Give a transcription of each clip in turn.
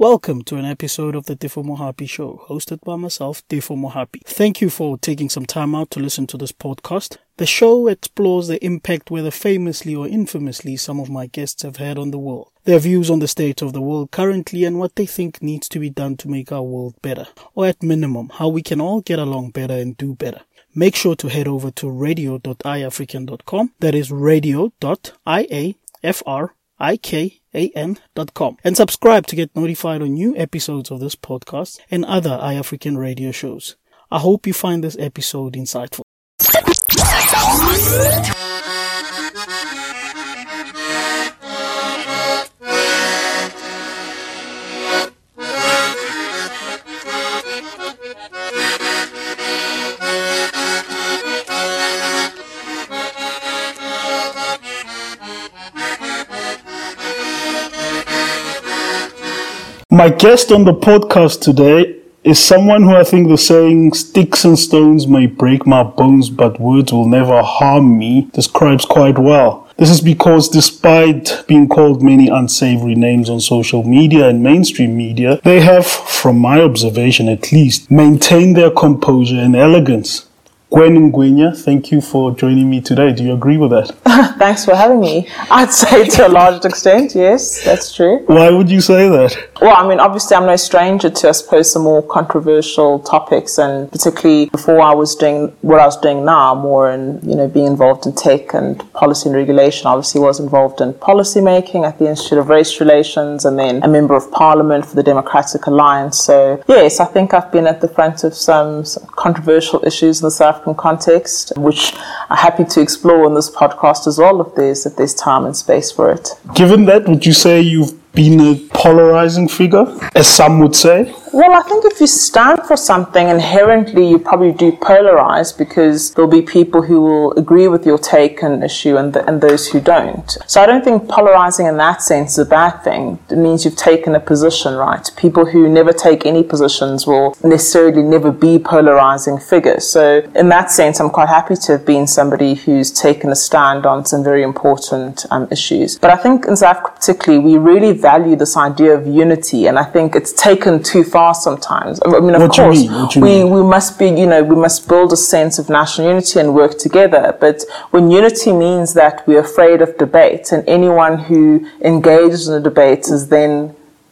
Welcome to an episode of the Tefo Mohapi Show, hosted by myself, Tefo Mohapi. Thank you for taking some time out to listen to this podcast. The show explores the impact, whether famously or infamously, some of my guests have had on the world, their views on the state of the world currently, and what they think needs to be done to make our world better, or at minimum, how we can all get along better and do better. Make sure to head over to radio.iafrikan.com. That is radio.iafr ikan.com and subscribe to get notified on new episodes of this podcast and other iAfrikan radio shows. I hope you find this episode insightful. My guest on the podcast today is someone who I think the saying sticks and stones may break my bones, but words will never harm me describes quite well. This is because despite being called many unsavory names on social media and mainstream media, they have, from my observation at least, maintained their composure and elegance. Gwen Ngwenya, thank you for joining me today. Do you agree with that? Thanks for having me. I'd say to a large extent, yes, that's true. Why would you say that? Well, I mean, obviously, I'm no stranger to, I suppose, some more controversial topics, and particularly before I was doing what I was doing now, more in, you know, being involved in tech and policy and regulation. Obviously, was involved in policy making at the Institute of Race Relations, and then a member of Parliament for the Democratic Alliance. So, yes, I think I've been at the front of some, some controversial issues in the South African context, which I'm happy to explore in this podcast as well if there's if there's time and space for it. Given that, would you say you've been a polarizing figure, as some would say? Well, I think if you stand for something, inherently you probably do polarize because there'll be people who will agree with your take and issue and, the, and those who don't. So I don't think polarizing in that sense is a bad thing. It means you've taken a position, right? People who never take any positions will necessarily never be polarizing figures. So in that sense, I'm quite happy to have been somebody who's taken a stand on some very important um, issues. But I think in South Africa particularly, we really value this idea of unity, and I think it's taken too far far sometimes. I mean, of what course, we, we must be, you know, we must build a sense of national unity and work together. But when unity means that we're afraid of debate, and anyone who engages in a debate is then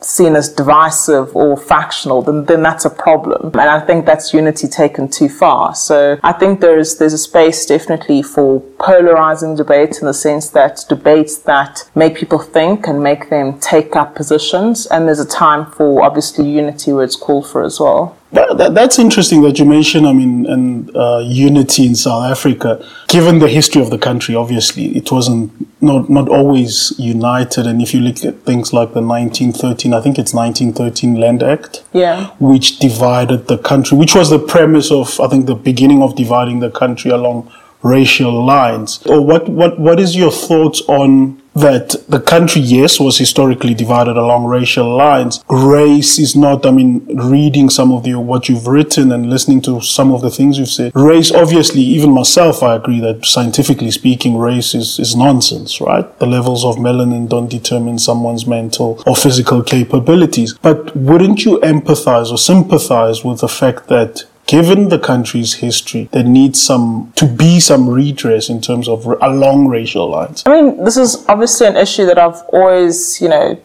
seen as divisive or factional, then, then that's a problem. And I think that's unity taken too far. So I think there's there's a space definitely for polarizing debate in the sense that debates that make people think and make them take up positions. And there's a time for obviously unity where it's called for as well. That, that, that's interesting that you mention, I mean, and uh, unity in South Africa. Given the history of the country, obviously, it wasn't not not always united. And if you look at things like the 1913, I think it's 1913 Land Act, yeah, which divided the country, which was the premise of, I think, the beginning of dividing the country along racial lines. Or what what what is your thoughts on that the country, yes, was historically divided along racial lines. Race is not, I mean, reading some of the, what you've written and listening to some of the things you've said. Race, obviously, even myself, I agree that scientifically speaking, race is, is nonsense, right? The levels of melanin don't determine someone's mental or physical capabilities. But wouldn't you empathize or sympathize with the fact that given the country's history, there needs some to be some redress in terms of along racial lines. I mean, this is obviously an issue that I've always, you know,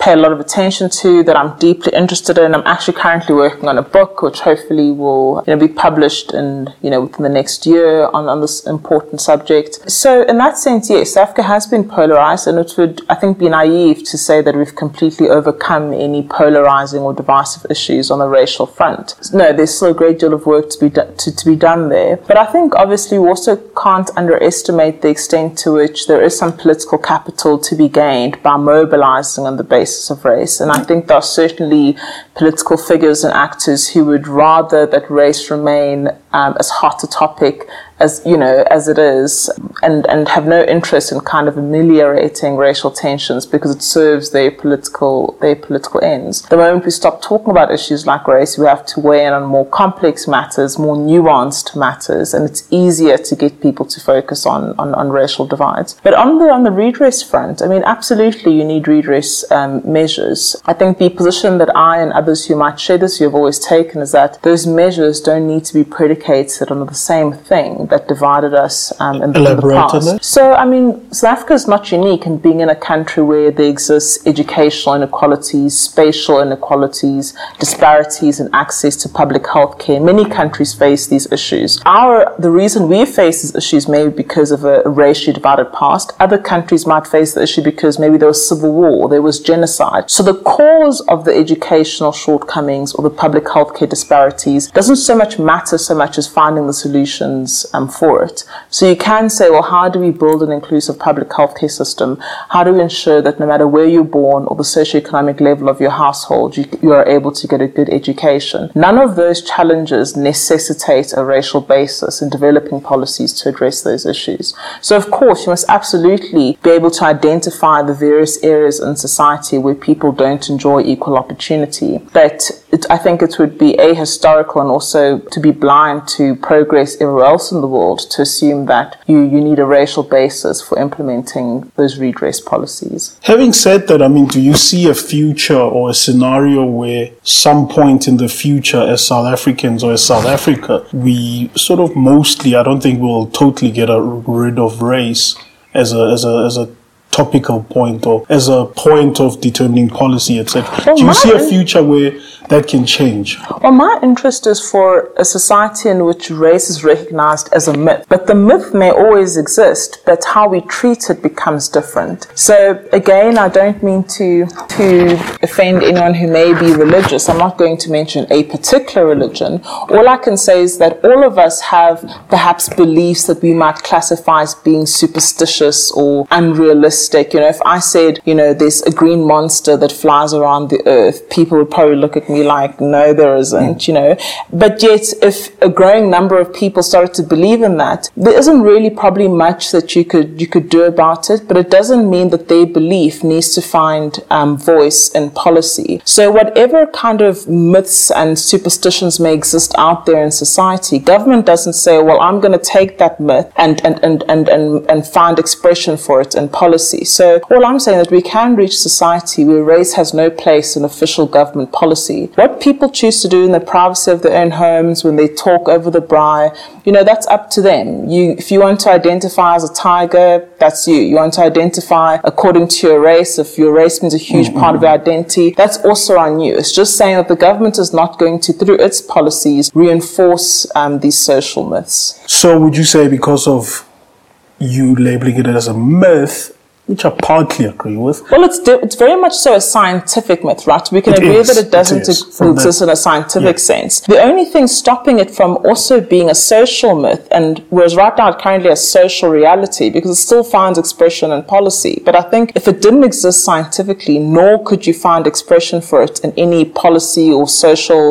pay a lot of attention to, that I'm deeply interested in. I'm actually currently working on a book which hopefully will you know, be published in, you know, within the next year on, on this important subject. So in that sense, yes, Africa has been polarized and it would, I think, be naive to say that we've completely overcome any polarizing or divisive issues on the racial front. No, there's still a great deal of work to be, do- to, to be done there. But I think obviously we also can't underestimate the extent to which there is some political capital to be gained by mobilizing on the basis basis of race. And I think there are certainly political figures and actors who would rather that race remain um, as hot a topic as you know as it is and and have no interest in kind of ameliorating racial tensions because it serves their political their political ends. The moment we stop talking about issues like race we have to weigh in on more complex matters more nuanced matters and it's easier to get people to focus on on, on racial divides. But on the on the redress front i mean absolutely you need redress um, measures. I think the position that i and others who might share this view have always taken is that those measures don't need to be predicated on the same thing that divided us um, in, the, in, the, past. So, I mean, South Africa is not unique in being in a country where there exists educational inequalities, spatial inequalities, disparities in access to public health care. Many countries face these issues. Our the reason we face these issues may be because of a racially divided past. Other countries might face the issue because maybe there was civil war, there was genocide. So the cause of the educational shortcomings or the public health care disparities doesn't so much matter so much as finding the solutions um, for it. So you can say, well, how do we build an inclusive public healthcare system? How do we ensure that no matter where you're born or the socioeconomic level of your household, you, you are able to get a good education? None of those challenges necessitate a racial basis in developing policies to address those issues. So, of course, you must absolutely be able to identify the various areas in society where people don't enjoy equal opportunity. But it, I think it would be ahistorical and also to be blind to progress everywhere else in the world to assume that you, you need a racial basis for implementing those redress policies. Having said that, I mean, do you see a future or a scenario where some point in the future, as South Africans or as South Africa, we sort of mostly, I don't think we'll totally get rid of race as a, as a, as a topical point or as a point of determining policy, etc. Well, Do you see a future where that can change? Well, my interest is for a society in which race is recognized as a myth. But the myth may always exist, but how we treat it becomes different. So again, I don't mean to to offend anyone who may be religious. I'm not going to mention a particular religion. All I can say is that all of us have perhaps beliefs that we might classify as being superstitious or unrealistic realistic. You know, if I said, you know, there's a green monster that flies around the earth, people would probably look at me like, no, there isn't, mm. you know. But yet, if a growing number of people started to believe in that, there isn't really probably much that you could you could do about it. But it doesn't mean that their belief needs to find um, voice in policy. So whatever kind of myths and superstitions may exist out there in society, government doesn't say, well, I'm going to take that myth and and and and and, and find expression for it in policy policy. So all I'm saying is that we can reach society where race has no place in official government policy. What people choose to do in the privacy of their own homes when they talk over the braai, you know, that's up to them. You, if you want to identify as a tiger, that's you. You want to identify according to your race. If your race means a huge mm-hmm. part of your identity, that's also on you. It's just saying that the government is not going to, through its policies, reinforce um, these social myths. So would you say because of you labeling it as a myth, which I partly agree with. Well, it's it's very much so a scientific myth, right? We can it agree is, that it doesn't it exist in a scientific yeah. sense. The only thing stopping it from also being a social myth, and whereas right now it's currently a social reality because it still finds expression in policy. But I think if it didn't exist scientifically, nor could you find expression for it in any policy or social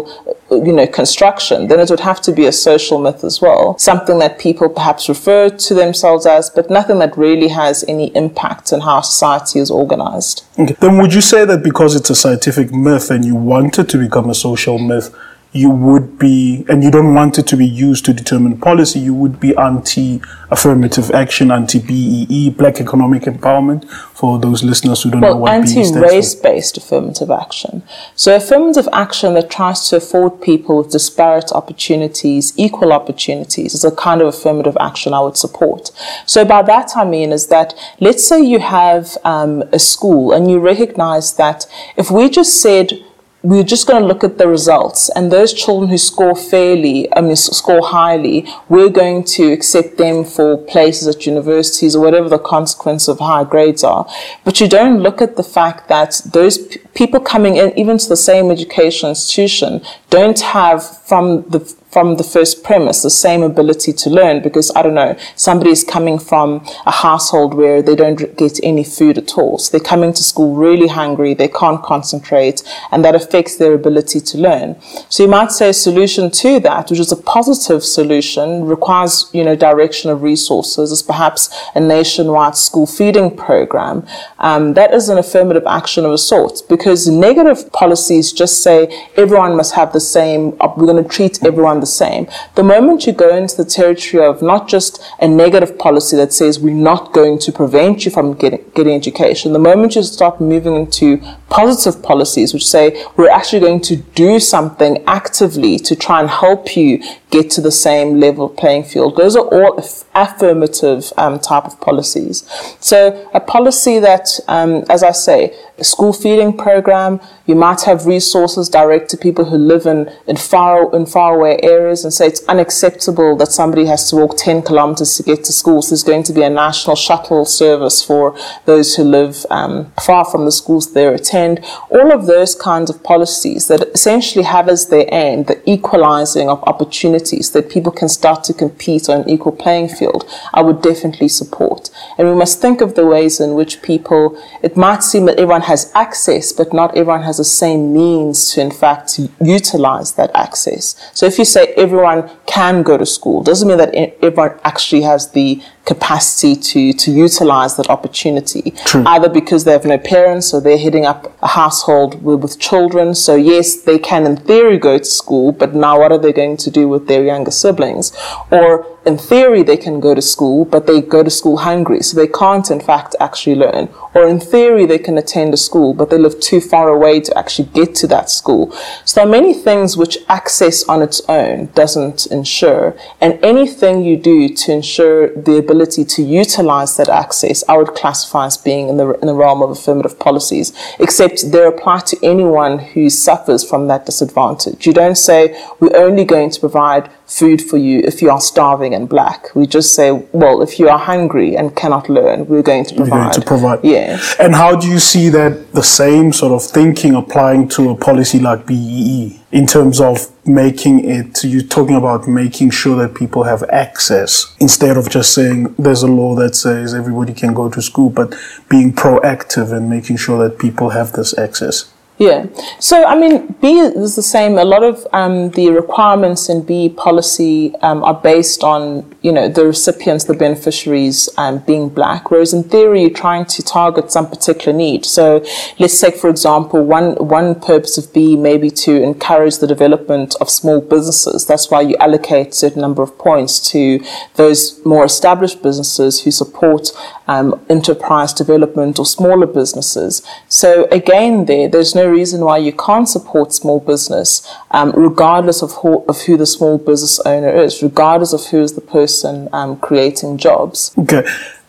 Uh, you know, construction, then it would have to be a social myth as well. Something that people perhaps refer to themselves as, but nothing that really has any impact on how society is organized. Okay. Then would you say that because it's a scientific myth and you want it to become a social myth, you would be, and you don't want it to be used to determine policy, you would be anti affirmative action, anti BEE, black economic empowerment, for those listeners who don't well, know what anti race based affirmative action. So, affirmative action that tries to afford people with disparate opportunities, equal opportunities, is a kind of affirmative action I would support. So, by that I mean is that let's say you have um, a school and you recognize that if we just said, we're just going to look at the results. And those children who score fairly i mean score highly we're going to accept them for places at universities or whatever the consequence of high grades are. But you don't look at the fact that those p- people coming in even to the same education institution don't have from the from the first premise the same ability to learn because I don't know, somebody is coming from a household where they don't get any food at all. So they're coming to school really hungry, they can't concentrate, and that affects their ability to learn. So you might say a solution to that, which is a positive solution, requires, you know, direction of resources, is perhaps a nationwide school feeding program. Um, that is an affirmative action of a sort because negative policies just say everyone must have the same, we're going to treat everyone the same. The moment you go into the territory of not just a negative policy that says we're not going to prevent you from getting, getting education, the moment you start moving into positive policies which say we're actually going to do something actively to try and help you get to the same level playing field. Those are all affirmative um, type of policies. So a policy that, um, as I say, a school feeding program, you might have resources direct to people who live in, in far in faraway areas and say it's unacceptable that somebody has to walk 10 kilometers to get to school. So there's going to be a national shuttle service for those who live um, far from the schools they attend. All of those kinds of policies that essentially have as their aim the equalizing of opportunities that people can start to compete on an equal playing field, I would definitely support. And we must think of the ways in which people, it might seem that everyone has access, but not everyone has the same means to, in fact, utilize that access. So if you say everyone can go to school, doesn't mean that everyone actually has the capacity to, to utilize that opportunity. True. Either because they have no parents or they're heading up a household with, with children. So, yes, they can in theory go to school, but now what are they going to do with their younger siblings? Or in theory, they can go to school, but they go to school hungry, so they can't, in fact, actually learn. Or in theory, they can attend a school, but they live too far away to actually get to that school. So there are many things which access on its own doesn't ensure, and anything you do to ensure the ability to utilize that access, I would classify as being in the, in the realm of affirmative policies, except they apply to anyone who suffers from that disadvantage. You don't say, we're only going to provide food for you if you are starving and black. We just say, well, if you are hungry and cannot learn, we're going to provide. Going to provide. Yes. And how do you see that the same sort of thinking applying to a policy like BEE in terms of making it, you're talking about making sure that people have access instead of just saying there's a law that says everybody can go to school, but being proactive and making sure that people have this access? Yeah. So, I mean, B is the same. A lot of um, the requirements in B policy um, are based on, you know, the recipients, the beneficiaries um, being black, whereas in theory, you're trying to target some particular need. So, let's take, for example, one, one purpose of B may be to encourage the development of small businesses. That's why you allocate a certain number of points to those more established businesses who support um, enterprise development or smaller businesses. So, again, there, there's no reason why you can't support small business, um, regardless of who, of who the small business owner is, regardless of who is the person um, creating jobs. Okay,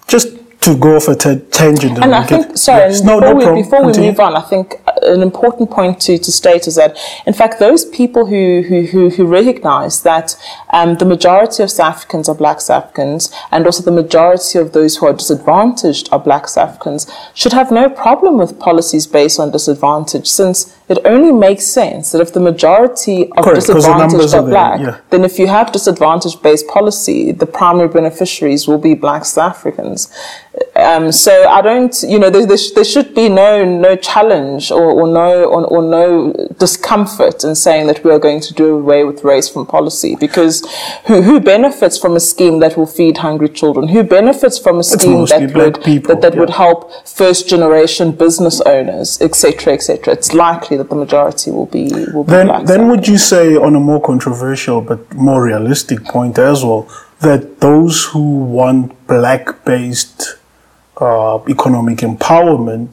just to go off a t- tangent. And I think, sorry, yes. no, before, no we, before we move on, I think an important point to, to state is that, in fact, those people who, who, who, who recognize that um, the majority of South Africans are black South Africans, and also the majority of those who are disadvantaged are black South Africans, should have no problem with policies based on disadvantage, since it only makes sense that if the majority of Correct, disadvantaged are, are black, yeah. then if you have disadvantage based policy, the primary beneficiaries will be black South Africans. Um, so I don't, you know, there, there, sh- there, should be no no challenge or, or no or, or, no discomfort in saying that we are going to do away with race from policy because who, who benefits from a scheme that will feed hungry children? Who benefits from a scheme that would people, that, that yeah. would help first generation business owners, etc., etc.? It's likely that the majority will be will be then, black. Then would you say, on a more controversial but more realistic point as well, that those who want black-based uh, economic empowerment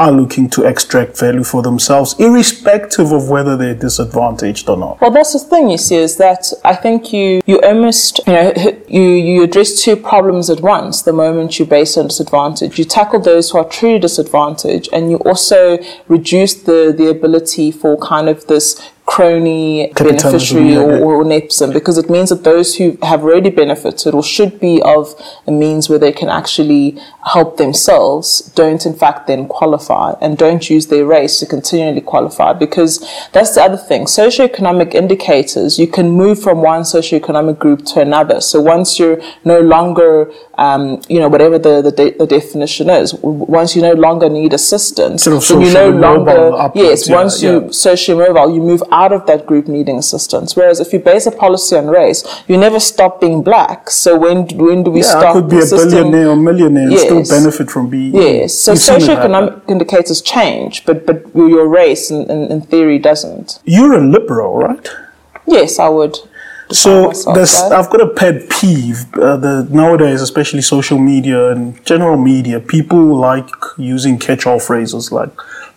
are looking to extract value for themselves, irrespective of whether they're disadvantaged or not. Well, that's the thing you see is that I think you you almost you know you you address two problems at once. The moment you base on disadvantage, you tackle those who are truly disadvantaged, and you also reduce the the ability for kind of this crony beneficiary or, or nepotism because it means that those who have already benefited or should be of a means where they can actually help themselves don't in fact then qualify and don't use their race to continually qualify. Because that's the other thing. Socioeconomic indicators you can move from one socioeconomic group to another. So once you're no longer um, you know whatever the, the, de- the definition is once you no longer need assistance Sort of then you no longer upwards, yes yeah, once yeah. you socially mobile, you move out of that group needing assistance. Whereas if you base a policy on race, you never stop being black. So when when do we Yeah, I stop? could be a billionaire or millionaire and still benefit from being. Yes. So You've seen it happen. socioeconomic indicators change, but but your race in, in, in theory doesn't. You're a liberal, right? Yes, I would. So myself. I've got a pet peeve. Uh, the nowadays, especially social media and general media, people like using catch-all phrases like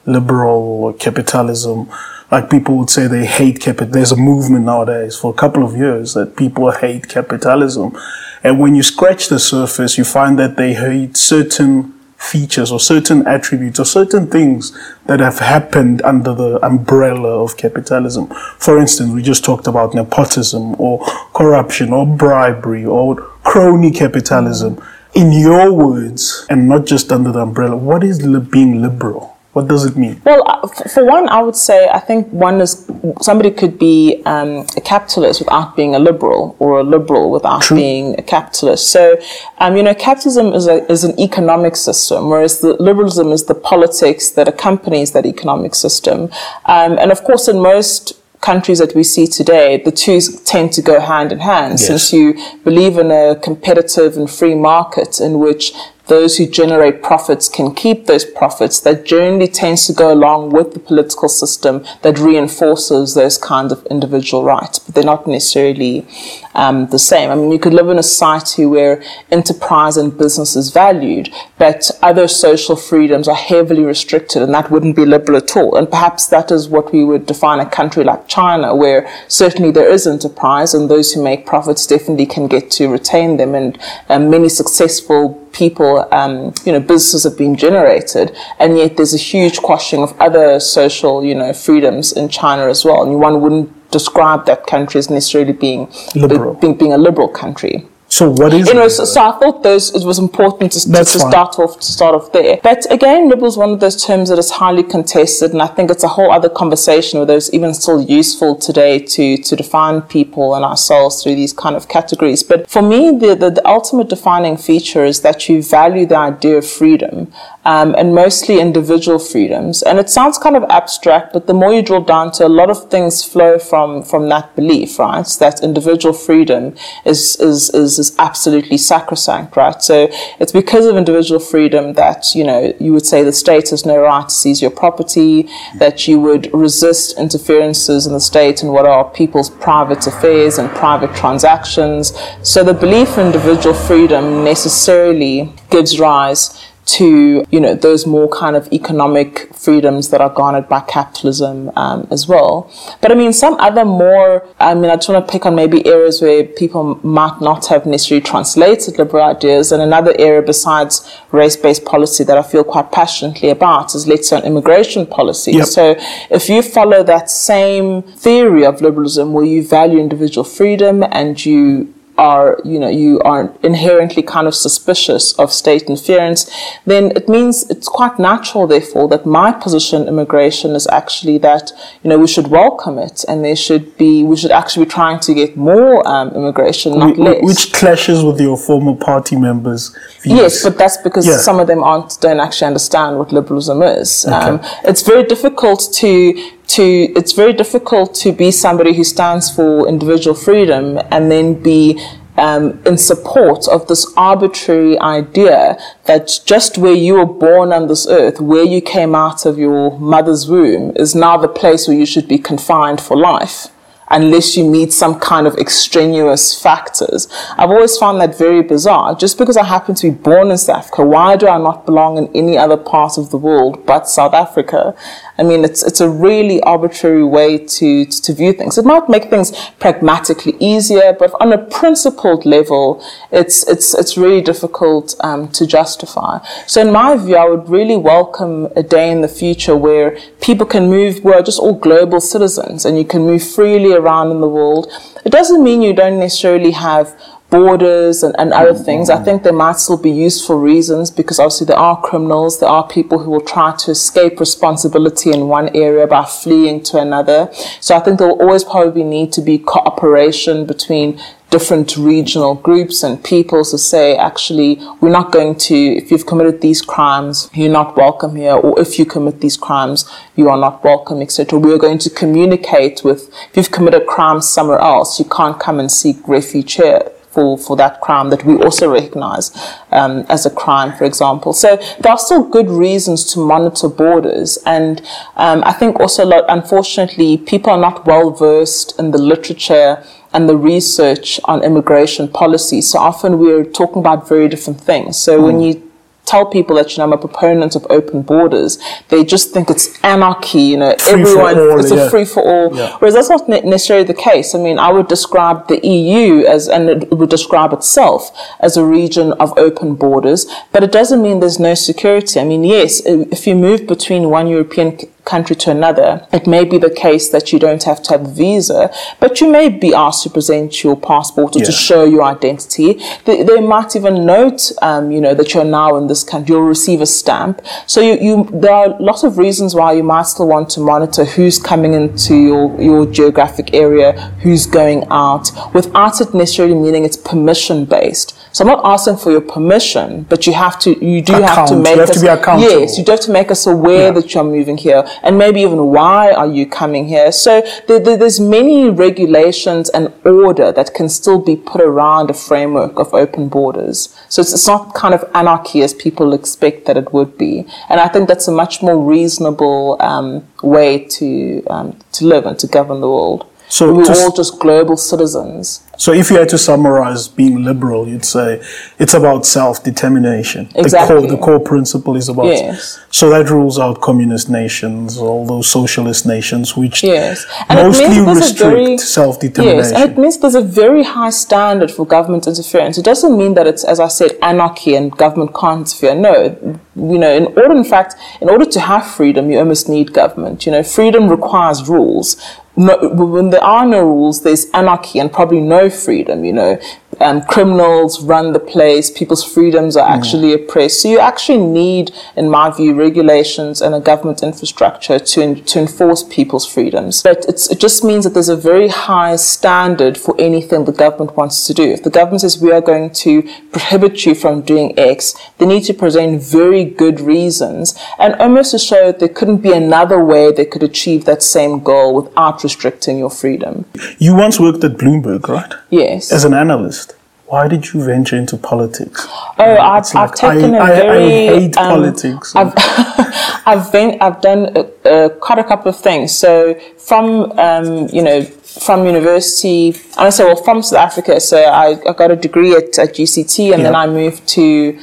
liberal or capitalism. Like people would say they hate capital. There's a movement nowadays for a couple of years that people hate capitalism, and when you scratch the surface, you find that they hate certain features or certain attributes or certain things that have happened under the umbrella of capitalism. For instance, we just talked about nepotism or corruption or bribery or crony capitalism. Mm. In your words, and not just under the umbrella, what is li- being liberal? What does it mean? Well, uh, for one, I would say I think one is somebody could be um, a capitalist without being a liberal, or a liberal without True. being a capitalist. So, um, you know, capitalism is a, is an economic system, whereas the liberalism is the politics that accompanies that economic system. Um, and of course, in most countries that we see today, the two tend to go hand in hand, Yes. since you believe in a competitive and free market in which those who generate profits can keep those profits. That generally tends to go along with the political system that reinforces those kinds of individual rights but they're not necessarily um, the same. I mean you could live in a society where enterprise and business is valued but other social freedoms are heavily restricted and that wouldn't be liberal at all. And perhaps that is what we would define a country like china where certainly there is enterprise and those who make profits definitely can get to retain them. And um, many successful people, um, you know, businesses have been generated, and yet there's a huge quashing of other social, you know, freedoms in China as well. And one wouldn't describe that country as necessarily being Liberal. being, being a liberal country. So what is it? so, so I thought those it was important to, to, to start off to start off there. But again, liberal is one of those terms that is highly contested, and I think it's a whole other conversation whether it's even still useful today to to define people and ourselves through these kind of categories. But for me, the the, the ultimate defining feature is that you value the idea of freedom. Um, and mostly individual freedoms. And it sounds kind of abstract, but the more you drill down to a lot of things flow from, from that belief, right? That individual freedom is, is, is, is absolutely sacrosanct, right? So it's because of individual freedom that, you know, you would say the state has no right to seize your property, that you would resist interferences in the state and what are people's private affairs and private transactions. So the belief in individual freedom necessarily gives rise to you know those more kind of economic freedoms that are garnered by capitalism um, as well. But I mean, some other more. I mean, I just want to pick on maybe areas where people might not have necessarily translated liberal ideas, and another area besides race-based policy that I feel quite passionately about is let's say on immigration policy. Yep. So if you follow that same theory of liberalism, where you value individual freedom and you are you know you are inherently kind of suspicious of state interference then it means it's quite natural therefore that my position on immigration is actually that you know we should welcome it and there should be we should actually be trying to get more um, immigration not Wh- less Which clashes with your former party members' views. Yes, but that's because Yeah. some of them aren't don't actually understand what liberalism is. Um, it's very difficult to to it's very difficult to be somebody who stands for individual freedom and then be um, in support of this arbitrary idea that just where you were born on this earth, where you came out of your mother's womb, is now the place where you should be confined for life. Unless you meet some kind of extraneous factors. I've always found that very bizarre. Just because I happen to be born in South Africa, why do I not belong in any other part of the world but South Africa? I mean, it's it's a really arbitrary way to, to, to view things. It might make things pragmatically easier, but on a principled level, it's it's it's really difficult um, to justify. So, in my view, I would really welcome a day in the future where people can move. We're just all global citizens, and you can move freely around in the world. It doesn't mean you don't necessarily have borders and, and other things. I think they might still be used for reasons because obviously there are criminals, there are people who will try to escape responsibility in one area by fleeing to another. So I think there will always probably need to be cooperation between different regional groups and peoples to say, actually, we're not going to, if you've committed these crimes, you're not welcome here, or if you commit these crimes, you are not welcome, etc. We are going to communicate with, if you've committed crimes somewhere else, you can't come and seek refuge here for, for that crime that we also recognize um, as a crime, for example. So there are still good reasons to monitor borders. And um, I think also, lot, unfortunately, people are not well versed in the literature and the research on immigration policy. So often we're talking about very different things. So mm. when you tell people that you know I'm a proponent of open borders, they just think it's anarchy. You know, free everyone all, it's yeah. a free for all. Yeah. Whereas that's not necessarily the case. I mean, I would describe the EU as, and it would describe itself as a region of open borders, but it doesn't mean there's no security. I mean, yes, if you move between one European country to another, it may be the case that you don't have to have a visa, but you may be asked to present your passport or yeah. to show your identity. They, they might even note, um, you know, that you're now in this country. You'll receive a stamp. So you, you, there are lots of reasons why you might still want to monitor who's coming into your, your geographic area, who's going out, without it necessarily meaning it's permission based. So I'm not asking for your permission, but you have to, you do Account. have to make you have us, to be accountable. yes, you do have to make us aware yeah. that you're moving here, and maybe even why are you coming here. So there, there, there's many regulations and order that can still be put around a framework of open borders. So it's, it's not kind of anarchy as people expect that it would be, and I think that's a much more reasonable um, way to um, to live and to govern the world. So we're all just global citizens. So if you had to summarize being liberal, you'd say it's about self-determination. Exactly. The core, the core principle is about. Yes. So that rules out communist nations, all those socialist nations, which yes. and mostly restrict very, self-determination. Yes, and it means there's a very high standard for government interference. It doesn't mean that it's, as I said, anarchy and government can't interfere. No, you know, in order, in fact, in order to have freedom, you almost need government. You know, freedom requires rules no, when there are no rules, there's anarchy and probably no freedom, you know um, criminals run the place, people's freedoms are actually mm. oppressed. So you actually need, in my view, regulations and a government infrastructure to, in, to enforce people's freedoms. But it just means that there's a very high standard for anything the government wants to do. If the government says we are going to prohibit you from doing X, they need to present very good reasons and almost to show that there couldn't be another way they could achieve that same goal without restricting your freedom. You once worked at Bloomberg, right? Yes. As an analyst why did you venture into politics? Oh, I've, I've taken I, a very. I, I hate um, politics. I've, I've, been, I've done uh, uh, quite a couple of things. So from, um, you know, from university, I say, well, from South Africa. So I, I got a degree at, at UCT and yeah. then I moved to,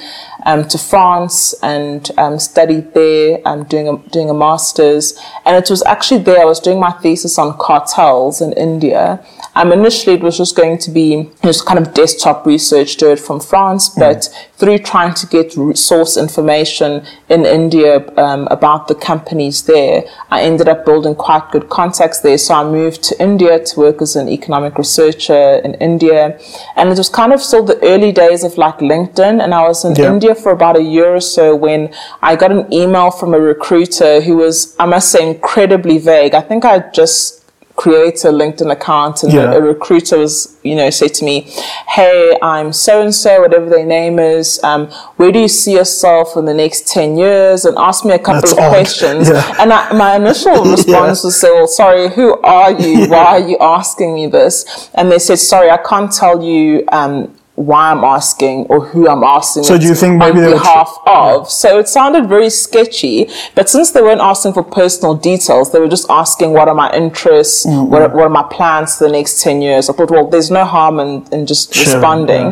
um, to France and um, studied there, um, doing a, doing a master's. And it was actually there, I was doing my thesis on cartels in India. Um, initially, it was just going to be just kind of desktop research, do it from France, mm. but through trying to get source information in India um, about the companies there, I ended up building quite good contacts there. So I moved to India to work as an economic researcher in India, and it was kind of still the early days of like LinkedIn, and I was in yeah. India for about a year or so when I got an email from a recruiter who was, I must say, incredibly vague. I think I just create a LinkedIn account and yeah. a, recruiter was, you know, say to me, Hey, I'm so and so, whatever their name is. Um, where do you see yourself in the next 10 years? And ask me a couple That's of odd. questions. Yeah. And I, my initial response yeah. was well, sorry, who are you? Why are you asking me this? And they said, sorry, I can't tell you, um, why I'm asking or who I'm asking. So do you think maybe on behalf tr- of? So it sounded very sketchy. But since they weren't asking for personal details, they were just asking what are my interests, Mm-hmm. what, are, what are my plans for the next ten years. I thought, well, there's no harm in, in just Sharing, responding.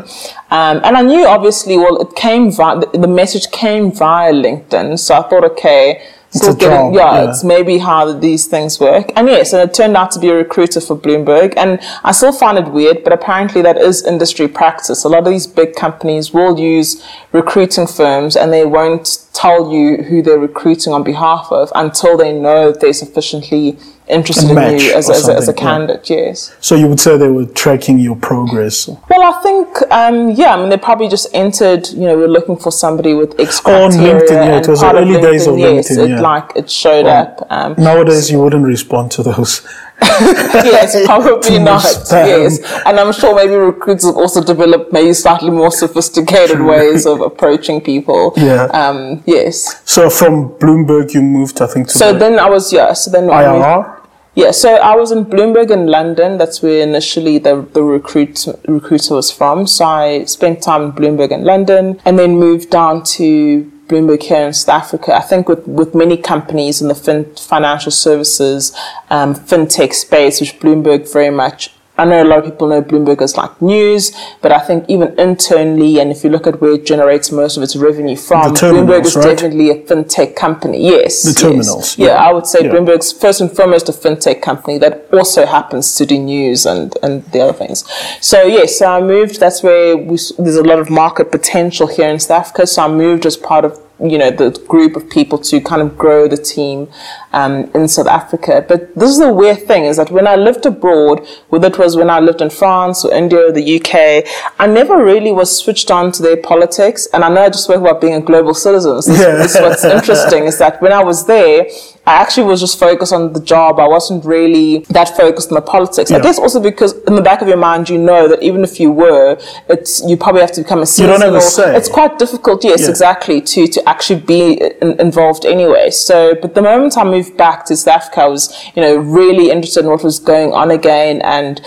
Um, and I knew obviously, well, it came via, the message came via LinkedIn. So I thought, okay, still a getting, yeah, yeah. it's maybe how these things work. And yes, and it turned out to be a recruiter for Bloomberg. And I still find it weird, but apparently that is industry practice. A lot of these big companies will use recruiting firms and they won't tell you who they're recruiting on behalf of until they know that they're sufficiently interested in you as, as, a, as a something, yeah. candidate, yes. So you would say they were tracking your progress. Well, I think, um, yeah, I mean, they probably just entered, you know, we're looking for somebody with X Oh, on. LinkedIn, yeah, it was the early days of yes, LinkedIn, it, yeah. like, it showed up. Um, Nowadays, you wouldn't respond to those. yes, probably not. Yes, and I'm sure maybe recruiters have also developed maybe slightly more sophisticated ways of approaching people. Yeah. Um, yes. So from Bloomberg, you moved, I think, to So the then I was yeah. So then IRR. Yeah, so I was in Bloomberg in London. That's where initially the, the recruit recruiter was from. So I spent time in Bloomberg in London and then moved down to Bloomberg here in South Africa. I think with, with many companies in the fin- financial services, um, fintech space, which Bloomberg very much I know a lot of people know Bloomberg as like news, but I think even internally, and if you look at where it generates most of its revenue from, Bloomberg is right? definitely a fintech company. Yes. The yes. terminals, Yeah, yeah. I would say Yeah. Bloomberg's first and foremost a fintech company that also happens to do news and, and the other things. So yes, so I moved. That's where we, there's a lot of market potential here in South Africa. So I moved as part of you know the group of people to kind of grow the team um, in South Africa. But this is the weird thing is that when I lived abroad, whether it was when I lived in France or India or the UK, I never really was switched on to their politics. And I know I just spoke about being a global citizen. So this, this is what's interesting is that when I was there, I actually was just focused on the job. I wasn't really that focused on the politics. I guess also because in the back of your mind, you know that even if you were, it's you probably have to become a citizen. don't have a say. It's quite difficult, yes, Yeah. exactly, to to actually be in, involved anyway. So, but the moment I moved back to South Africa, I was you know really interested in what was going on again, and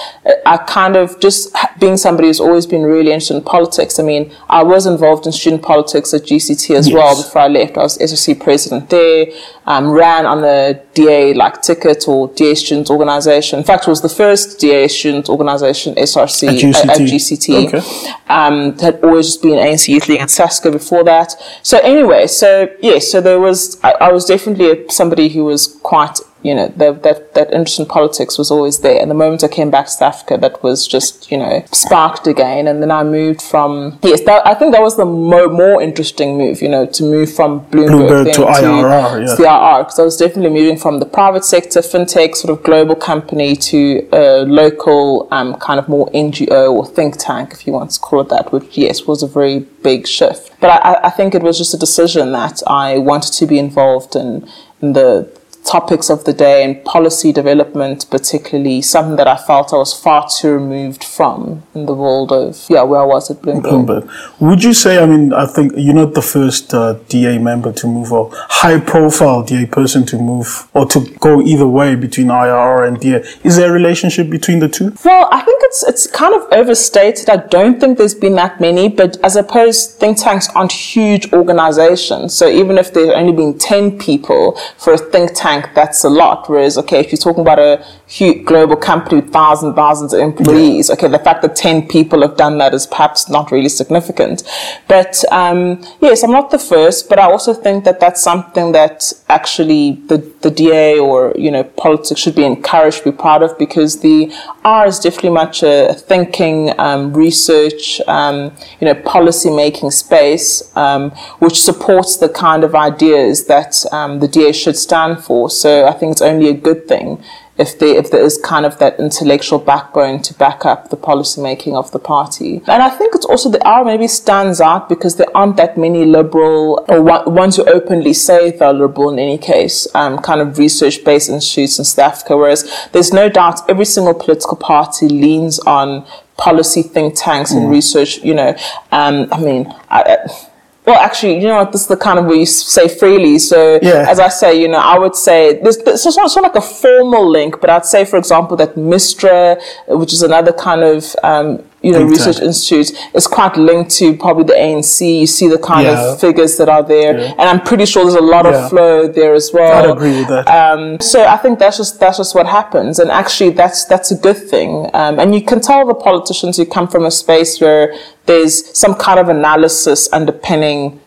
I kind of just being somebody who's always been really interested in politics. I mean, I was involved in student politics at UCT as well before I left. I was SRC president there, um, ran on the DA like ticket or DA student organization. In fact, it was the first DA student organization SRC At UCT. at UCT. Okay. Um, had always just been ANC Youth League and SASCO before that. So anyway, so yes, so there was, I, I was definitely a, somebody who was quite, you know, the, that, that interest in politics was always there. And the moment I came back to South Africa, that was just, you know, sparked again. And then I moved from, yes, that, I think that was the mo- more interesting move, you know, to move from Bloomberg, Bloomberg to IRR, yeah. to IRR, because I was definitely moving from the private sector, fintech, sort of global company to a local, um, kind of more NGO or think tank, if you want to call it that, which, yes, was a very big shift. But I, I- I think it was just a decision that I wanted to be involved in, in the topics of the day and policy development, particularly something that I felt I was far too removed from in the world of, yeah, where I was at Bloomberg. Bloomberg. Would you say, I mean, I think you're not the first uh, DA member to move or high profile DA person to move or to go either way between IRR and DA. Is there a relationship between the two? Well, I think it's it's kind of overstated. I don't think there's been that many, but I suppose think tanks aren't huge organizations. So even if there's only been 10 people for a think tank, that's a lot. Whereas, okay, if you're talking about a huge global company with thousands, thousands of employees, okay, the fact that 10 people have done that is perhaps not really significant. But um, yes, I'm not the first, but I also think that that's something that actually the, the DA or, you know, politics should be encouraged be proud of because the R is definitely much a thinking, um, research, um, you know, policy making space, um, which supports the kind of ideas that um, the DA should stand for. So I think it's only a good thing if there if there is kind of that intellectual backbone to back up the policy making of the party. And I think it's also the R maybe stands out because there aren't that many liberal or one- ones who openly say they're liberal in any case, um, kind of research based institutes in South Africa. Whereas there's no doubt every single political party leans on policy think tanks and research. You know, um, I mean, I, I- well, actually, you know what? This is the kind of where you say freely. So, Yeah. as I say, you know, I would say this. this is not, it's not like a formal link, but I'd say, for example, that Mistra, which is another kind of um, you know, Big research institutes is quite linked to probably the ANC. You see the kind Yeah. of figures that are there, Yeah. and I'm pretty sure there's a lot Yeah. of flow there as well. I'd agree with that. Um, so I think that's just that's just what happens, and actually that's that's a good thing. Um, and you can tell the politicians who come from a space where there's some kind of analysis underpinning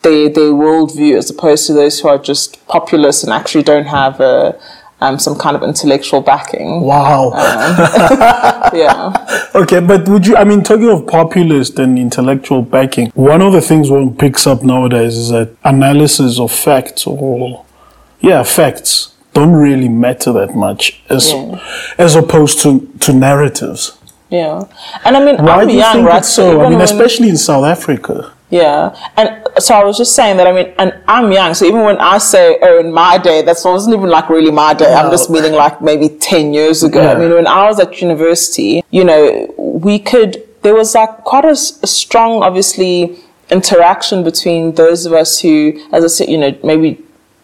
their their worldview, as opposed to those who are just populist and actually don't have a um, some kind of intellectual backing. Wow. Yeah. Okay, but would you, I mean, talking of populist and intellectual backing, one of the things one picks up nowadays is that analysis of facts or, yeah, facts don't really matter that much as, Yeah. as opposed to, to narratives. Yeah, and I mean, Why I'm do you young, think right? it's so? I mean, especially in South Africa. Yeah, and so I was just saying that I mean, and I'm young, so even when I say, "Oh, in my day," that wasn't even like really my day. I'm just meaning like maybe ten years ago. I mean, when I was at university, you know, we could. There was like quite a strong, obviously, interaction between those of us who, as I said, you know, maybe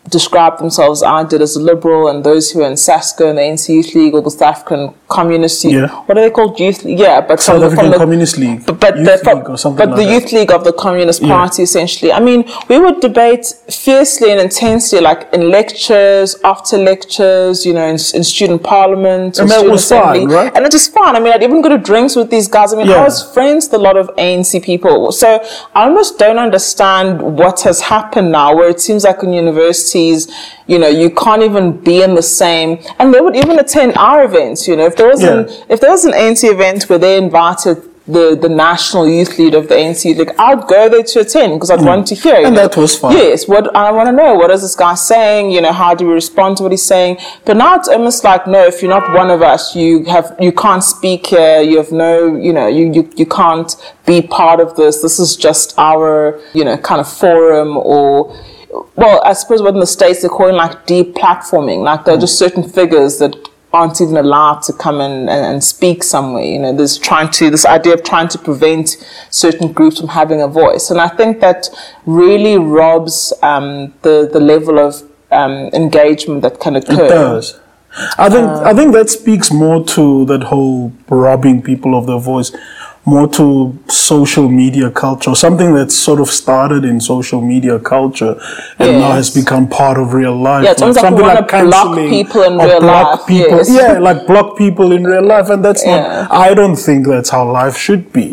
describe themselves I did as a liberal and those who are in SASCO and the ANC Youth League or the South African Communist Youth. Yeah. What are they called? Youth League? Yeah, but South from the, African from the, Communist League. but, but, Youth the, League or something but like the youth league of the Communist Yeah. Party, essentially. I mean, we would debate fiercely and intensely, like in lectures, after lectures, you know, in, in student parliament, And that was fine, assembly. right? And it was fun. I mean, I'd even go to drinks with these guys. I mean, I was friends with a lot of ANC people. So I almost don't understand what has happened now, where it seems like in you know, you can't even be in the same, and they would even attend our events, you know, if there was an, if there was an ANC event where they invited the, the national youth leader of the ANC, like I'd go there to attend because I'd want to hear. Mm. And know. that was fine. Yes, what I want to know, what is this guy saying? You know, how do we respond to what he's saying? But now it's almost like, no, if you're not one of us, you have you can't speak here. You have no, you know, you you, you can't be part of this. This is just our, you know, kind of forum or. Well, I suppose what in the States they're calling like deplatforming. Like there are just certain figures that aren't even allowed to come in and, and speak somewhere. You know, there's trying to this idea of trying to prevent certain groups from having a voice, and I think that really robs um, the the level of um, engagement that can occur. It does. I think Uh, I think that speaks more to that whole robbing people of their voice, more to social media culture, something that's sort of started in social media culture and now has become part of real life. Yeah, it's like we wanna block people in real block life, People, yes. Yeah, like block people in real life, and that's Yeah. not. I don't think that's how life should be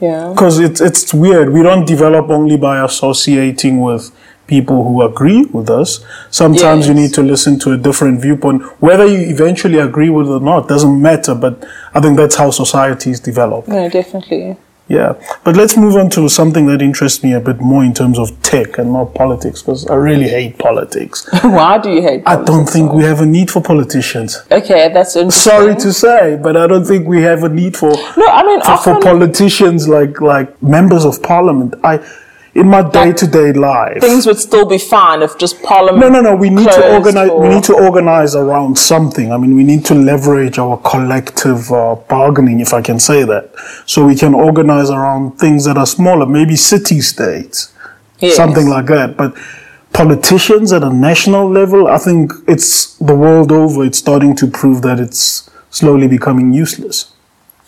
Yeah. because it's it's weird. We don't develop only by associating with people who agree with us. Sometimes you need to listen to a different viewpoint. Whether you eventually agree with it or not doesn't matter. But I think that's how societies develop. No, definitely. Yeah. But let's move on to something that interests me a bit more in terms of tech and not politics, because I really hate politics. Why do you hate? politics? I don't think we have a need for politicians. Okay, that's interesting. Sorry to say, but I don't think we have a need for No, I mean, for, for politicians like like members of parliament. I in my day to day life. things would still be fine if just Parliament. no, no, no. We need to organize. We need to organize around something. I mean, we need to leverage our collective uh, bargaining, if I can say that. So we can organize around things that are smaller, maybe city states, Yes. something like that. But politicians at a national level, I think it's the world over. It's starting to prove that it's slowly becoming useless.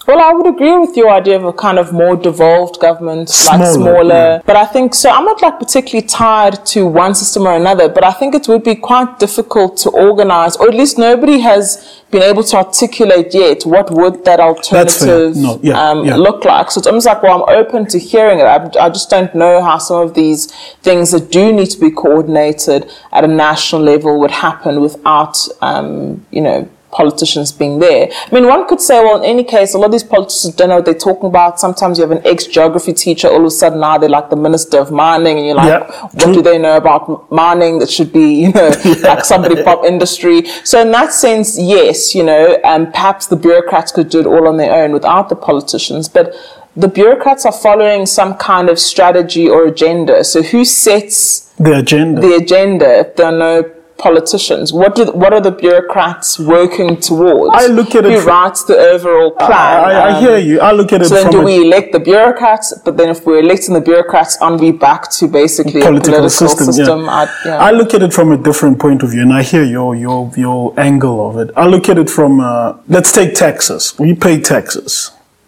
Well, I would agree with your idea of a kind of more devolved government, like Smaller, smaller. yeah. But I think so. I'm not like particularly tied to one system or another. But I think it would be quite difficult to organize, or at least nobody has been able to articulate yet what would that alternative No, yeah, um, yeah. look like. So it's almost like, well, I'm open to hearing it. I, I just don't know how some of these things that do need to be coordinated at a national level would happen without, um, you know, politicians being there. I mean, one could say, well, in any case, a lot of these politicians don't know what they're talking about. Sometimes you have an ex-geography teacher, all of a sudden now they're like the minister of mining, and you're like, Yeah, what true. do they know about mining? That should be, you know, like somebody pop industry. So in that sense, yes, you know, um, perhaps the bureaucrats could do it all on their own without the politicians, but the bureaucrats are following some kind of strategy or agenda. So who sets The agenda. the agenda if there are no politicians? What do what are the bureaucrats working towards? I look at it Who writes the overall plan? I, I Um, hear you. I look at it So then, from do a we elect the bureaucrats? But then, if we're electing the bureaucrats, aren't we back to basically political, a political system. system? yeah. I, yeah. I look at it from a different point of view, and I hear your your your angle of it. I look at it from uh, let's take taxes. We pay taxes.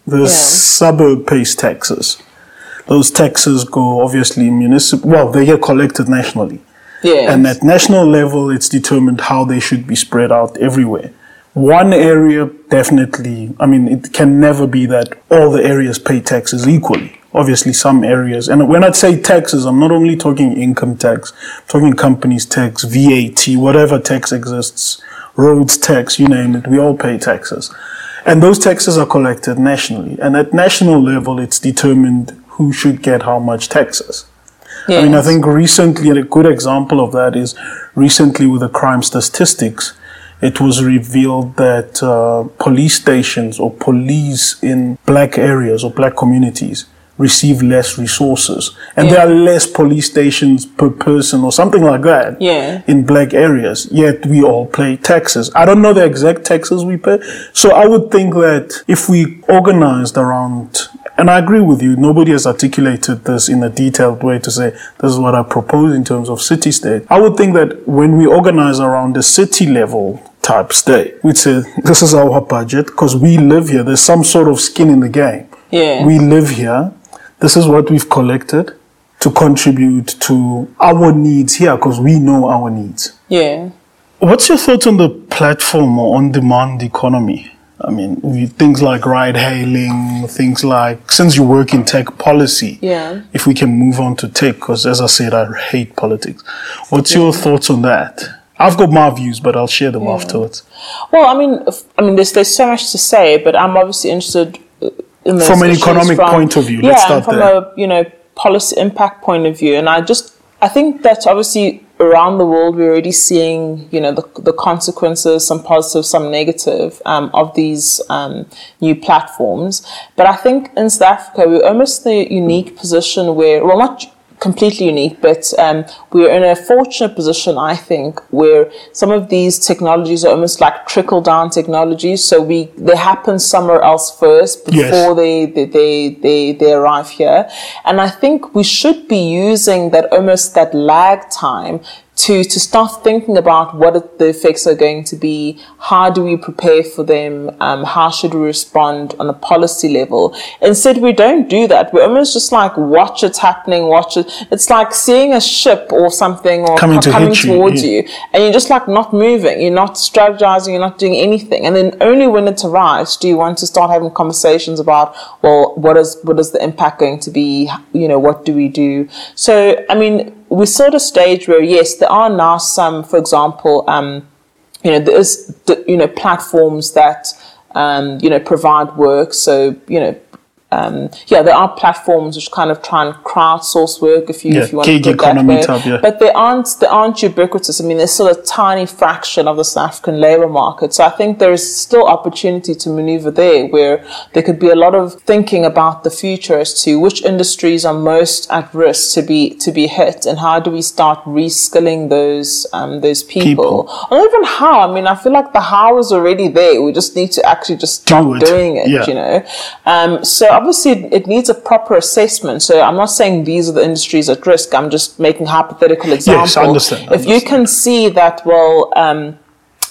The Yeah. suburb pays taxes. Those taxes go obviously municipal. Well, they get collected nationally, Yeah. and at national level, it's determined how they should be spread out everywhere. One area definitely. I mean, it can never be that all the areas pay taxes equally. Obviously, some areas, and when I say taxes, I'm not only talking income tax, I'm talking companies tax, VAT, whatever tax exists, roads tax, you name it, we all pay taxes. And those taxes are collected nationally. And at national level, it's determined who should get how much taxes. I mean, I think recently, and a good example of that is recently with the crime statistics, it was revealed that uh, police stations or police in black areas or black communities receive less resources. And there are less police stations per person or something like that Yeah. in black areas, yet we all pay taxes. I don't know the exact taxes we pay. So I would think that if we organized around, and I agree with you, nobody has articulated this in a detailed way to say this is what I propose in terms of city state. I would think that when we organize around the city level type state, we'd say this is our budget because we live here. There's some sort of skin in the game. Yeah. We live here. This is what we've collected to contribute to our needs here because we know our needs. yeah. What's your thoughts on the platform or on demand economy? I mean, things like ride hailing, things like, since you work in tech policy, Yeah. if we can move on to tech, because as I said, I hate politics. What's your thoughts on that? I've got my views, but I'll share them afterwards. Well, I mean, I mean, there's there's so much to say, but I'm obviously interested uh, in From an economic from- point of view, Yeah, let's start from there. a you know policy impact point of view, and I just I think that obviously around the world we're already seeing you know the the consequences, some positive, some negative, um, of these um, new platforms. But I think in South Africa we're almost in a unique position where, well, not completely unique, but um, we're in a fortunate position, I think, where some of these technologies are almost like trickle down technologies. So we they happen somewhere else first Yes. before they, they, they, they, they arrive here. And I think we should be using that almost that lag time to, to start thinking about what the effects are going to be, how do we prepare for them, um, how should we respond on a policy level. Instead, we don't do that. We're almost just like watch it happening, watch it. It's like seeing a ship or something or Coming co- to coming hit you, towards yeah. you, and you're just like not moving, you're not strategizing, you're not doing anything. And then only when it arrives do you want to start having conversations about, well, what is what is the impact going to be? You know, what do we do? So, I mean, we're the stage where yes, there are now some, for example, um, you know, there is you know platforms that um, you know provide work. So you know. Um, yeah, there are platforms which kind of try and crowdsource work if you Yeah, if you want to put that way. type, yeah. But they aren't they aren't ubiquitous. I mean, there's still a tiny fraction of the South African labour market. So I think there is still opportunity to manoeuvre there, where there could be a lot of thinking about the future as to which industries are most at risk to be to be hit, and how do we start reskilling those um, those people, People. or even how. I mean, I feel like the how is already there. We just need to actually just start it. doing it. Yeah. You know, um, so obviously it, needs a proper assessment. So I'm not saying these are the industries at risk. I'm just making hypothetical examples. Yes, I understand, If you can see that, well. Um,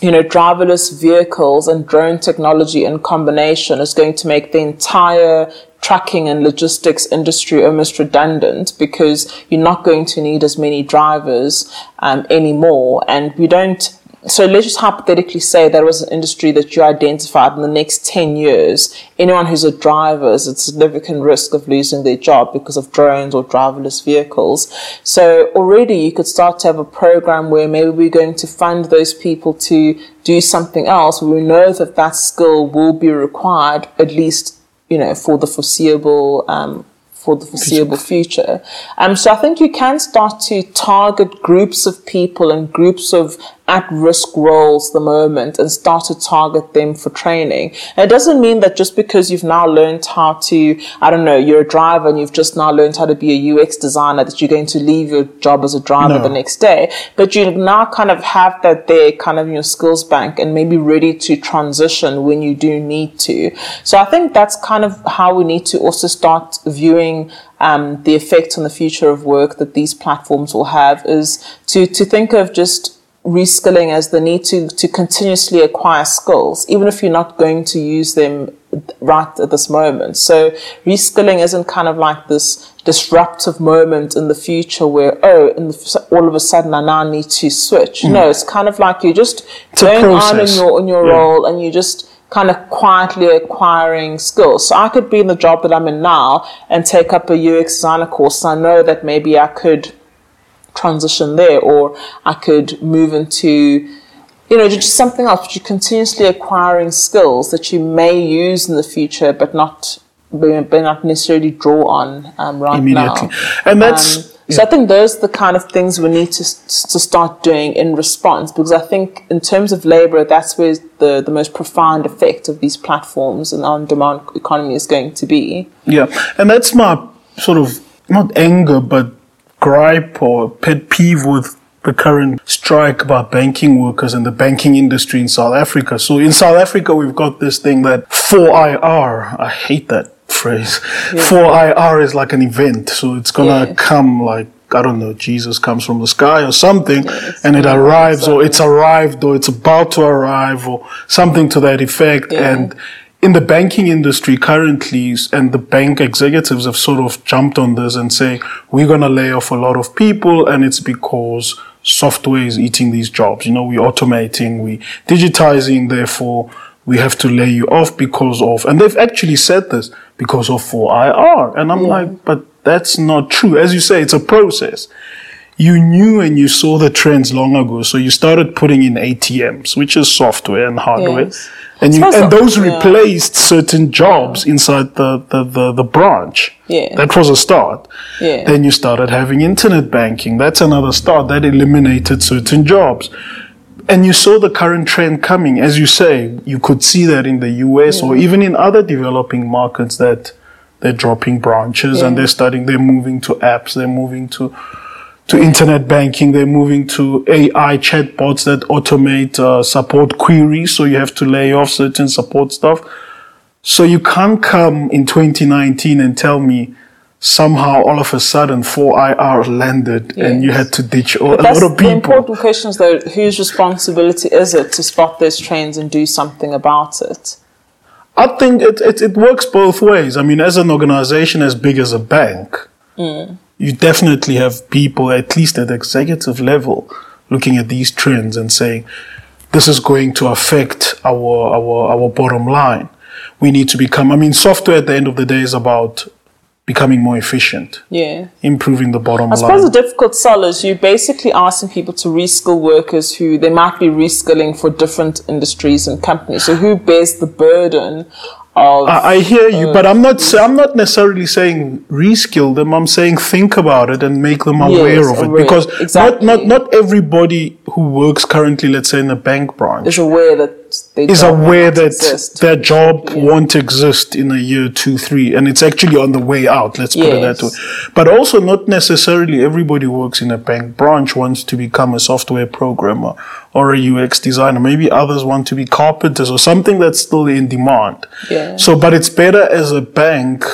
you know, driverless vehicles and drone technology in combination is going to make the entire trucking and logistics industry almost redundant because you're not going to need as many drivers um, anymore. And we don't so let's just hypothetically say that was an industry that you identified in the next 10 years. Anyone who's a driver is at significant risk of losing their job because of drones or driverless vehicles. So already you could start to have a program where maybe we're going to fund those people to do something else. We know that that skill will be required at least, you know, for the foreseeable, um, for the foreseeable future. Um, so I think you can start to target groups of people and groups of at-risk roles the moment and start to target them for training. And it doesn't mean that just because you've now learned how to, I don't know, you're a driver and you've just now learned how to be a UX designer that you're going to leave your job as a driver No. the next day. But you now kind of have that there kind of in your skills bank and maybe ready to transition when you do need to. So I think that's kind of how we need to also start viewing um, the effect on the future of work that these platforms will have is to, to think of just reskilling as the need to, to continuously acquire skills, even if you're not going to use them right at this moment. So reskilling isn't kind of like this disruptive moment in the future where oh, the, all of a sudden I now need to switch. Mm. No, it's kind of like you're just it's going on in your in your yeah. role and you just kind of quietly acquiring skills. So I could be in the job that I'm in now and take up a UX designer course. I know that maybe I could transition there or I could move into you know, just something else, but you're continuously acquiring skills that you may use in the future, but not, but not necessarily draw on um, right Immediately. now. And that's. Um, so I think those are the kind of things we need to to start doing in response because I think in terms of labor, that's where the, the most profound effect of these platforms and on demand economy is going to be. Yeah, and that's my sort of not anger but gripe or pet peeve with the current strike about banking workers and the banking industry in South Africa. So in South Africa, we've got this thing that 4IR. I hate that phrase. Yeah. 4IR is like an event. So it's going to yeah. come like, I don't know, Jesus comes from the sky or something yeah, and it arrives or it's arrived or it's about to arrive or something to that effect. And in the banking industry currently and the bank executives have sort of jumped on this and say, we're going to lay off a lot of people and it's because software is eating these jobs. You know, we're automating, we're digitizing, therefore we have to lay you off because of, and they've actually said this because of 4IR. And I'm yeah. like, but that's not true. As you say, it's a process. You knew and you saw the trends long ago. So you started putting in ATMs, which is software and hardware. Yes. And, you, and those yeah. replaced certain jobs yeah. inside the, the, the, the, branch. Yeah. That was a start. Yeah. Then you started having internet banking. That's another start. That eliminated certain jobs. And you saw the current trend coming. As you say, you could see that in the US yeah. or even in other developing markets that they're dropping branches and they're starting, they're moving to apps, they're moving to to internet banking. They're moving to AI chatbots that automate uh, support queries. So you have to lay off certain support stuff. So you can't come in 2019 and tell me somehow all of a sudden 4IR landed yes. and you had to ditch all, a lot of people. The important question is though, whose responsibility is it to spot those trends and do something about it? I think it, it, it works both ways. I mean, as an organization as big as a bank, mm you definitely have people, at least at the executive level, looking at these trends and saying, this is going to affect our, our, our bottom line. We need to become, I mean, software at the end of the day is about becoming more efficient. Yeah. Improving the bottom line. I suppose the difficult sell is you're basically asking people to reskill workers who they might be reskilling for different industries and companies. So who bears the burden of, I, I hear you, uh, but I'm not. I'm not necessarily saying reskill them. I'm saying think about it and make them aware yes, of it aware. because exactly. not not not everybody who works currently, let's say in a bank branch, is aware that is aware that exist. their job yeah. won't exist in a year, two, three, and it's actually on the way out. Let's put it that way. But also, not necessarily everybody who works in a bank branch wants to become a software programmer or a UX designer. Maybe others want to be carpenters or something that's still in demand. Yeah. So, but it's better as a bank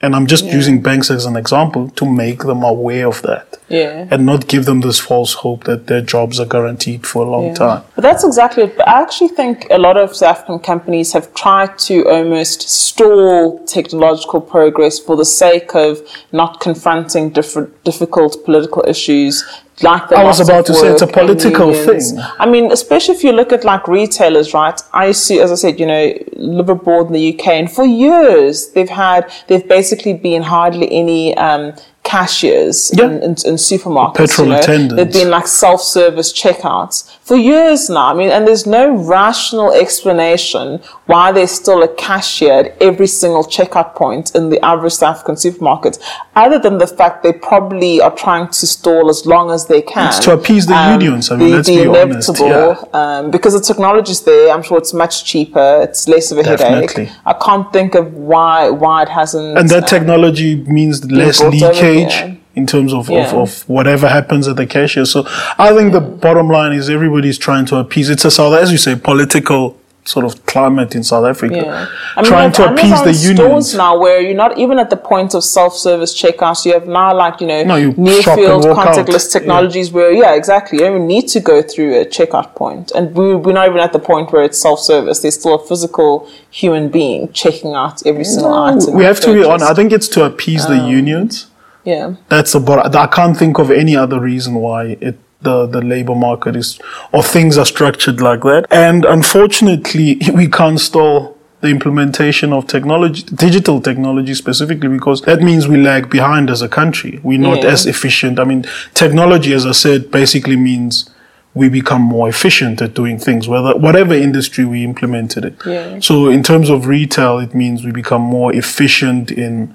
and I'm just yeah. using banks as an example to make them aware of that. Yeah. And not give them this false hope that their jobs are guaranteed for a long yeah. time. But that's exactly it. But I actually think a lot of South African companies have tried to almost stall technological progress for the sake of not confronting different difficult political issues like I was about to say it's a political thing. I mean, especially if you look at like retailers, right? I see, as I said, you know, live abroad in the UK, and for years they've had, they've basically been hardly any um, cashiers in, in, in, supermarkets. Petrol you know? attendants. They've been like self-service checkouts for years now. I mean, and there's no rational explanation why there's still a cashier at every single checkout point in the average South African supermarket, other than the fact they probably are trying to stall as long as they can. It's to appease the um, unions. I mean, the, let's the be inevitable, honest. Yeah. Um, because the technology's there. I'm sure it's much cheaper. It's less of a Definitely. headache. I can't think of why why it hasn't. And that um, technology means less leakage in terms of, yeah. of, of, whatever happens at the cashier. So I think the bottom line is everybody's trying to appease. It's a South, as you say, political sort of climate in South Africa, Yeah. I mean, trying to appease the unions. now where you're not even at the point of self-service checkouts. You have now like, you know, No, you near field walk out. contactless technologies where, yeah, exactly. You don't even need to go through a checkout point. And we, we're not even at the point where it's self-service. There's still a physical human being checking out every single item. we have to be honest. I think it's to appease the um, unions. Yeah. That's about. I can't think of any other reason why it the the labor market is or things are structured like that. And unfortunately, we can't stall the implementation of technology, digital technology specifically, because that means we lag behind as a country. We're not Yeah. as efficient. I mean, technology, as I said, basically means we become more efficient at doing things, whether whatever industry we implemented it. Yeah. So in terms of retail, it means we become more efficient in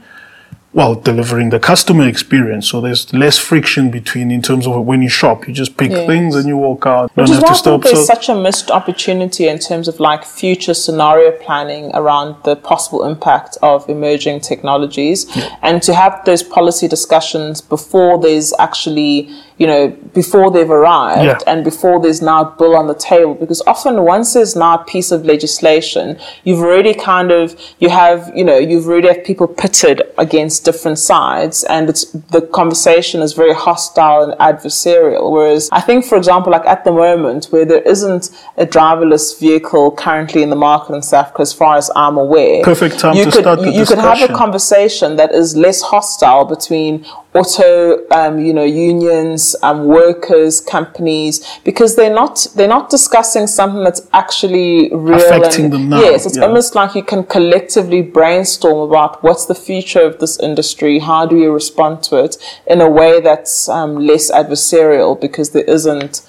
well, delivering the customer experience. So there's less friction between in terms of when you shop, you just pick Yes. things and you walk out. Which is have why to I think there's So such a missed opportunity in terms of like future scenario planning around the possible impact of emerging technologies and to have those policy discussions before there's actually, you know, before they've arrived Yeah. and before there's now a bill on the table. Because often once there's now a piece of legislation, you've already kind of, you have, you know, you've already have people pitted against different sides and it's, the conversation is very hostile and adversarial. Whereas I think, for example, like at the moment where there isn't a driverless vehicle currently in the market in South Africa, as far as I'm aware. Perfect time you to could, start the you, you could have a conversation that is less hostile between auto, um, you know, unions, um, workers, companies, because they're not they're not discussing something that's actually real Affecting and, them now, Yes, it's yeah. almost like you can collectively brainstorm about what's the future of this industry, how do you respond to it in a way that's um, less adversarial, because there isn't.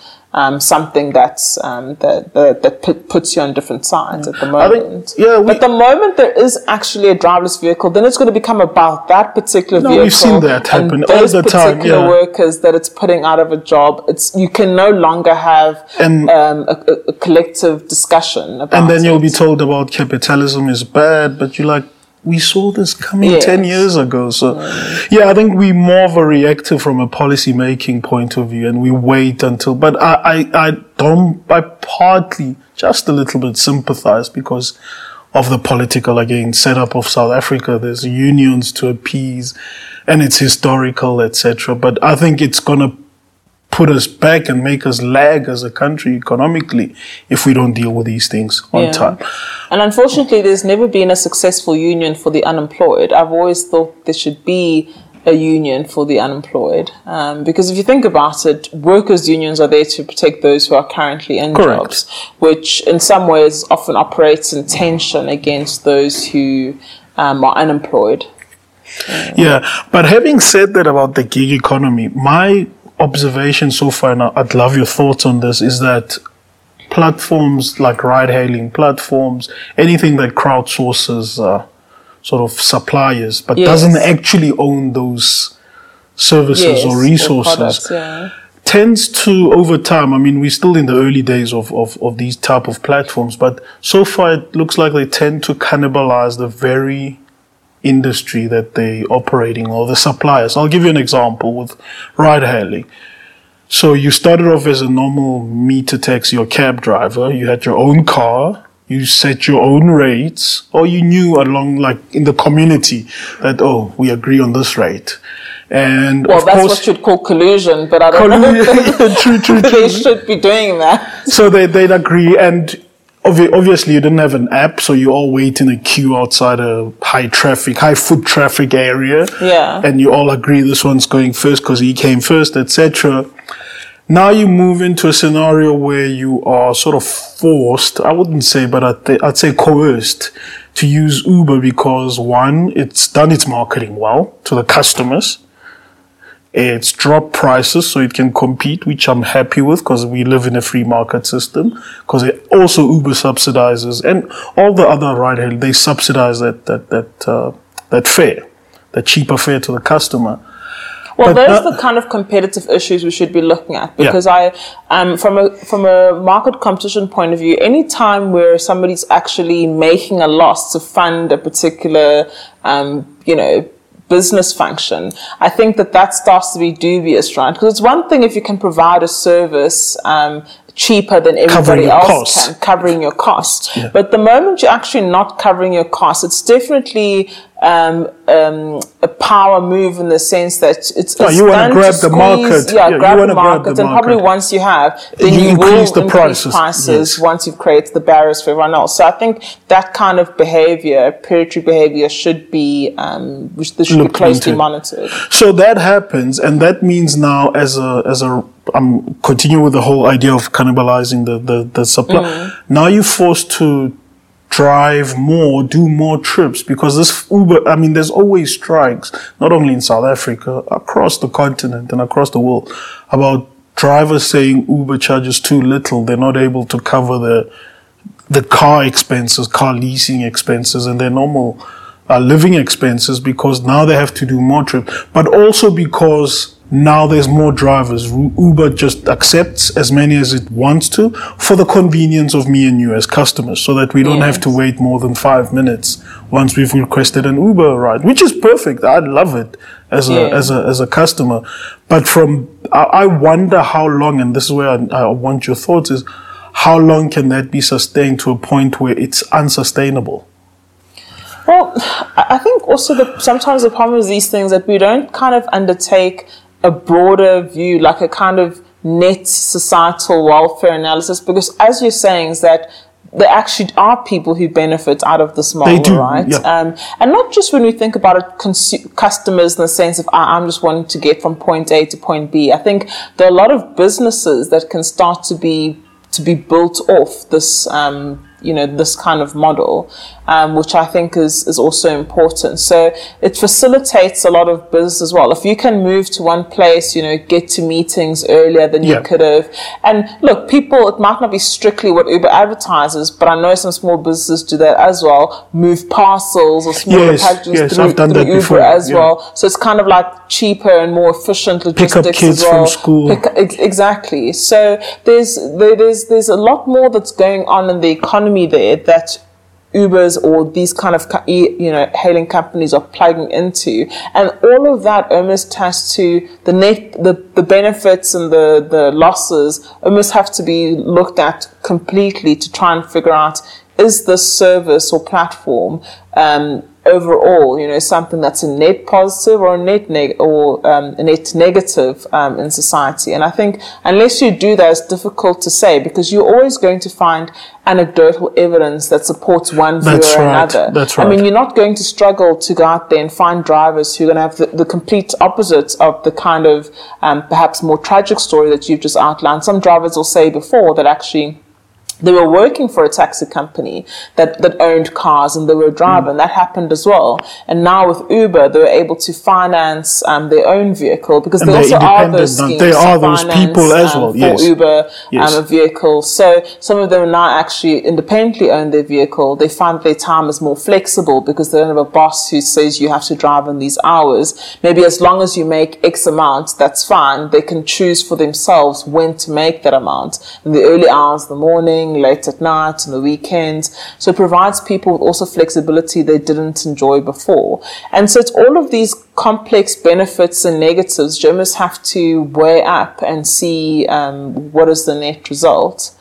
Um, something that's um, that that, that puts you on different sides at the I think- moment. yeah, we- but the moment there is actually a driverless vehicle, then it's going to become about that particular No, vehicle. we've seen that happen all the time, yeah. workers that it's putting out of a job. It's you can no longer have And- um, a, a- collective discussion about. and then you'll be told about capitalism is bad, but you're like, we saw this coming Yes. 10 years ago. So, yeah, I think we're more of a reactive from a policy making point of view and we wait until, but I, I, I don't, I partly just a little bit sympathize because of the political, again, setup of South Africa. There's unions to appease and it's historical, etc. But I think it's going to put us back and make us lag as a country economically if we don't deal with these things on Yeah. time. And unfortunately, there's never been a successful union for the unemployed. I've always thought there should be a union for the unemployed. Um, because if you think about it, workers' unions are there to protect those who are currently in Correct. jobs, which in some ways often operates in tension against those who um, are unemployed. Yeah, but having said that about the gig economy, my observation so far, and I'd love your thoughts on this, is that platforms like ride hailing platforms, anything that crowdsources uh, sort of suppliers, but Yes. doesn't actually own those services Yes, or or resources. products, yeah. tends to over time i mean we're still in the early days of, of, of these type of platforms but so far it looks like they tend to cannibalize the very industry that they're operating or the suppliers. I'll give you an example with ride hailing. So you started off as a normal meter taxi or cab driver. You had your own car. You set your own rates. Or you knew along like in the community that oh we agree on this rate. And Well, that's course what you'd call collusion, but I don't know. If they, Yeah, true, true, they should be doing that. So they, they'd agree. And obvi- obviously, you didn't have an app, so you all wait in a queue outside a high traffic, high foot traffic area. Yeah. And you all agree this one's going first because he came first, etc. Now you move into a scenario where you are sort of forced, I wouldn't say, but I'd, th- I'd say coerced to use Uber because one, it's done its marketing well to the customers. It's dropped prices so it can compete, which I'm happy with because we live in a free market system. Because it also Uber subsidizes and all the other ride hail they subsidize that that that uh, that fare, the cheaper fare to the customer. Well, But those that- are the kind of competitive issues we should be looking at Yeah. because I, um, from a from a market competition point of view, any time where somebody's actually making a loss to fund a particular, um, you know, business function, I think that that starts to be dubious, right? Because it's one thing if you can provide a service um, cheaper than everybody else costs. can, covering your costs. Yeah. But the moment you're actually not covering your costs, it's definitely um, um, a power move in the sense that it's, oh, you want to grab the market. Yeah, yeah grab the market, grab the and probably once you have, then you, you increase will the increase prices, prices yes. once you've created the barriers for everyone else. So I think that kind of behavior, predatory behavior, should be um, should be closely into. monitored. So that happens, and that means now as a as a I'm continuing with the whole idea of cannibalizing the the, the supply. Mm. Now you're forced to drive more, do more trips because this Uber, I mean, there's always strikes, not only in South Africa, across the continent and across the world about drivers saying Uber charges too little. They're not able to cover the, the car expenses, car leasing expenses and their normal uh, living expenses because now they have to do more trips, but also because now there's more drivers. Uber just accepts as many as it wants to for the convenience of me and you as customers so that we don't yes. have to wait more than five minutes once we've requested an Uber ride, which is perfect. I love it as a, yeah. as a, as a customer. But from, I, wonder how long, and this is where I, I want your thoughts is, how long can that be sustained to a point where it's unsustainable? Well, I think also the sometimes the problem with these things that we don't kind of undertake a broader view, like a kind of net societal welfare analysis, because as you're saying, is that there actually are people who benefit out of this model, do, right? Yeah. Um, and not just when we think about it, consu- customers in the sense of I'm just wanting to get from point A to point B. I think there are a lot of businesses that can start to be to be built off this um, you know this kind of model, um, which I think is is also important. So it facilitates a lot of business as well. If you can move to one place, you know, get to meetings earlier than yeah. you could have. And look, people, it might not be strictly what Uber advertises, but I know some small businesses do that as well. Move parcels or small yes, packages yes, through, through Uber before. as yeah. well. So it's kind of like cheaper and more efficient logistics Pick up kids as well. from school. Pick, exactly. So there's there, there's there's a lot more that's going on in the economy economy there that Ubers or these kind of you know hailing companies are plugging into, and all of that almost has to the net the, the benefits and the the losses almost have to be looked at completely to try and figure out is this service or platform um, overall, you know, something that's a net positive or a net neg- or um, a net negative um, in society. And I think unless you do that, it's difficult to say because you're always going to find anecdotal evidence that supports one view that's or right. another. That's right. I mean, you're not going to struggle to go out there and find drivers who are going to have the, the complete opposite of the kind of um, perhaps more tragic story that you've just outlined. Some drivers will say before that actually they were working for a taxi company that, that owned cars and they were driving. Mm. That happened as well. And now with Uber, they were able to finance um, their own vehicle because and they also are those schemes. They are those finance, people as um, well. For yes. Uber, yes. Um, a vehicle. So some of them now actually independently own their vehicle. They find their time is more flexible because they don't have a boss who says you have to drive in these hours. Maybe as long as you make X amount, that's fine. They can choose for themselves when to make that amount. In the early hours the morning, late at night, on the weekends. So it provides people with also flexibility they didn't enjoy before. And so it's all of these complex benefits and negatives you have to weigh up and see um, what is the net result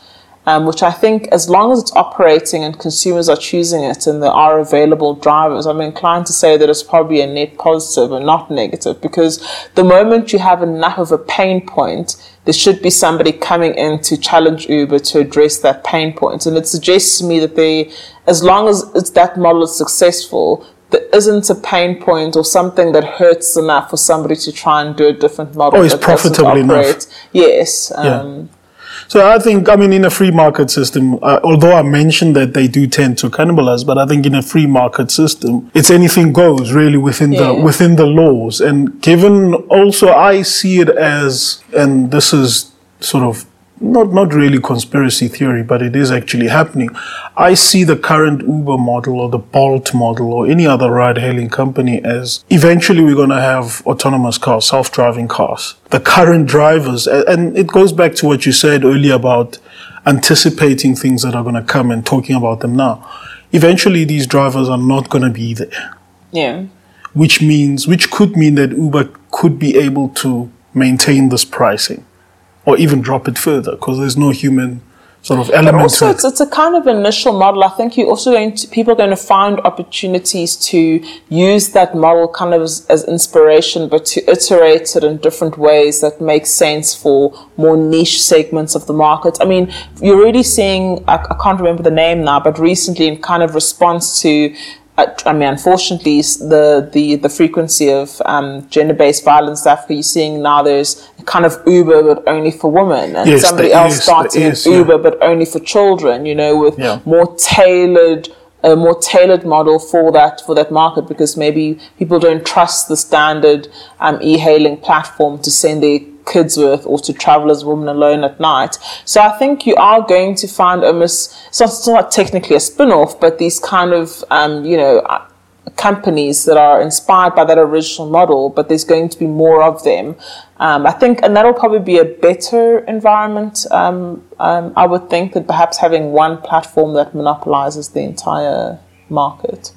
um, which I think, as long as it's operating and consumers are choosing it and there are available drivers, I'm inclined to say that it's probably a net positive and not negative because the moment you have enough of a pain point, there should be somebody coming in to challenge Uber to address that pain point. And it suggests to me that they, as long as it's, that model is successful, there isn't a pain point or something that hurts enough for somebody to try and do a different model. Oh, it's profitable enough. Yes. Um, yeah. So I think, I mean, in a free market system, uh, although I mentioned that they do tend to cannibalize, but I think in a free market system, it's anything goes really within yeah. the within the laws. And given also, I see it as, and this is sort of not not really conspiracy theory, but it is actually happening. I see the current Uber model or the Bolt model or any other ride-hailing company as eventually we're going to have autonomous cars, self-driving cars. The current drivers, and it goes back to what you said earlier about anticipating things that are going to come and talking about them now. Eventually, these drivers are not going to be there. Yeah. Which means, which could mean that Uber could be able to maintain this pricing or even drop it further because there's no human sort of element. But also, it's, it's a kind of initial model. I think you're also going to people are going to find opportunities to use that model kind of as, as inspiration, but to iterate it in different ways that make sense for more niche segments of the market. I mean, you're already seeing. I, I can't remember the name now, but recently, in kind of response to I mean, unfortunately, the the, the frequency of um, gender-based violence that you're seeing now, there's kind of Uber, but only for women, and yes, somebody else is, starting is, Uber, yeah. but only for children. You know, with yeah. more tailored a more tailored model for that for that market because maybe people don't trust the standard um, e-hailing platform to send their kids with or to travel as a woman alone at night. So I think you are going to find almost, it's not, it's not technically a spin off, but these kind of, um, you know, companies that are inspired by that original model, but there's going to be more of them. Um, I think, and that'll probably be a better environment. Um, um, I would think that perhaps having one platform that monopolizes the entire market.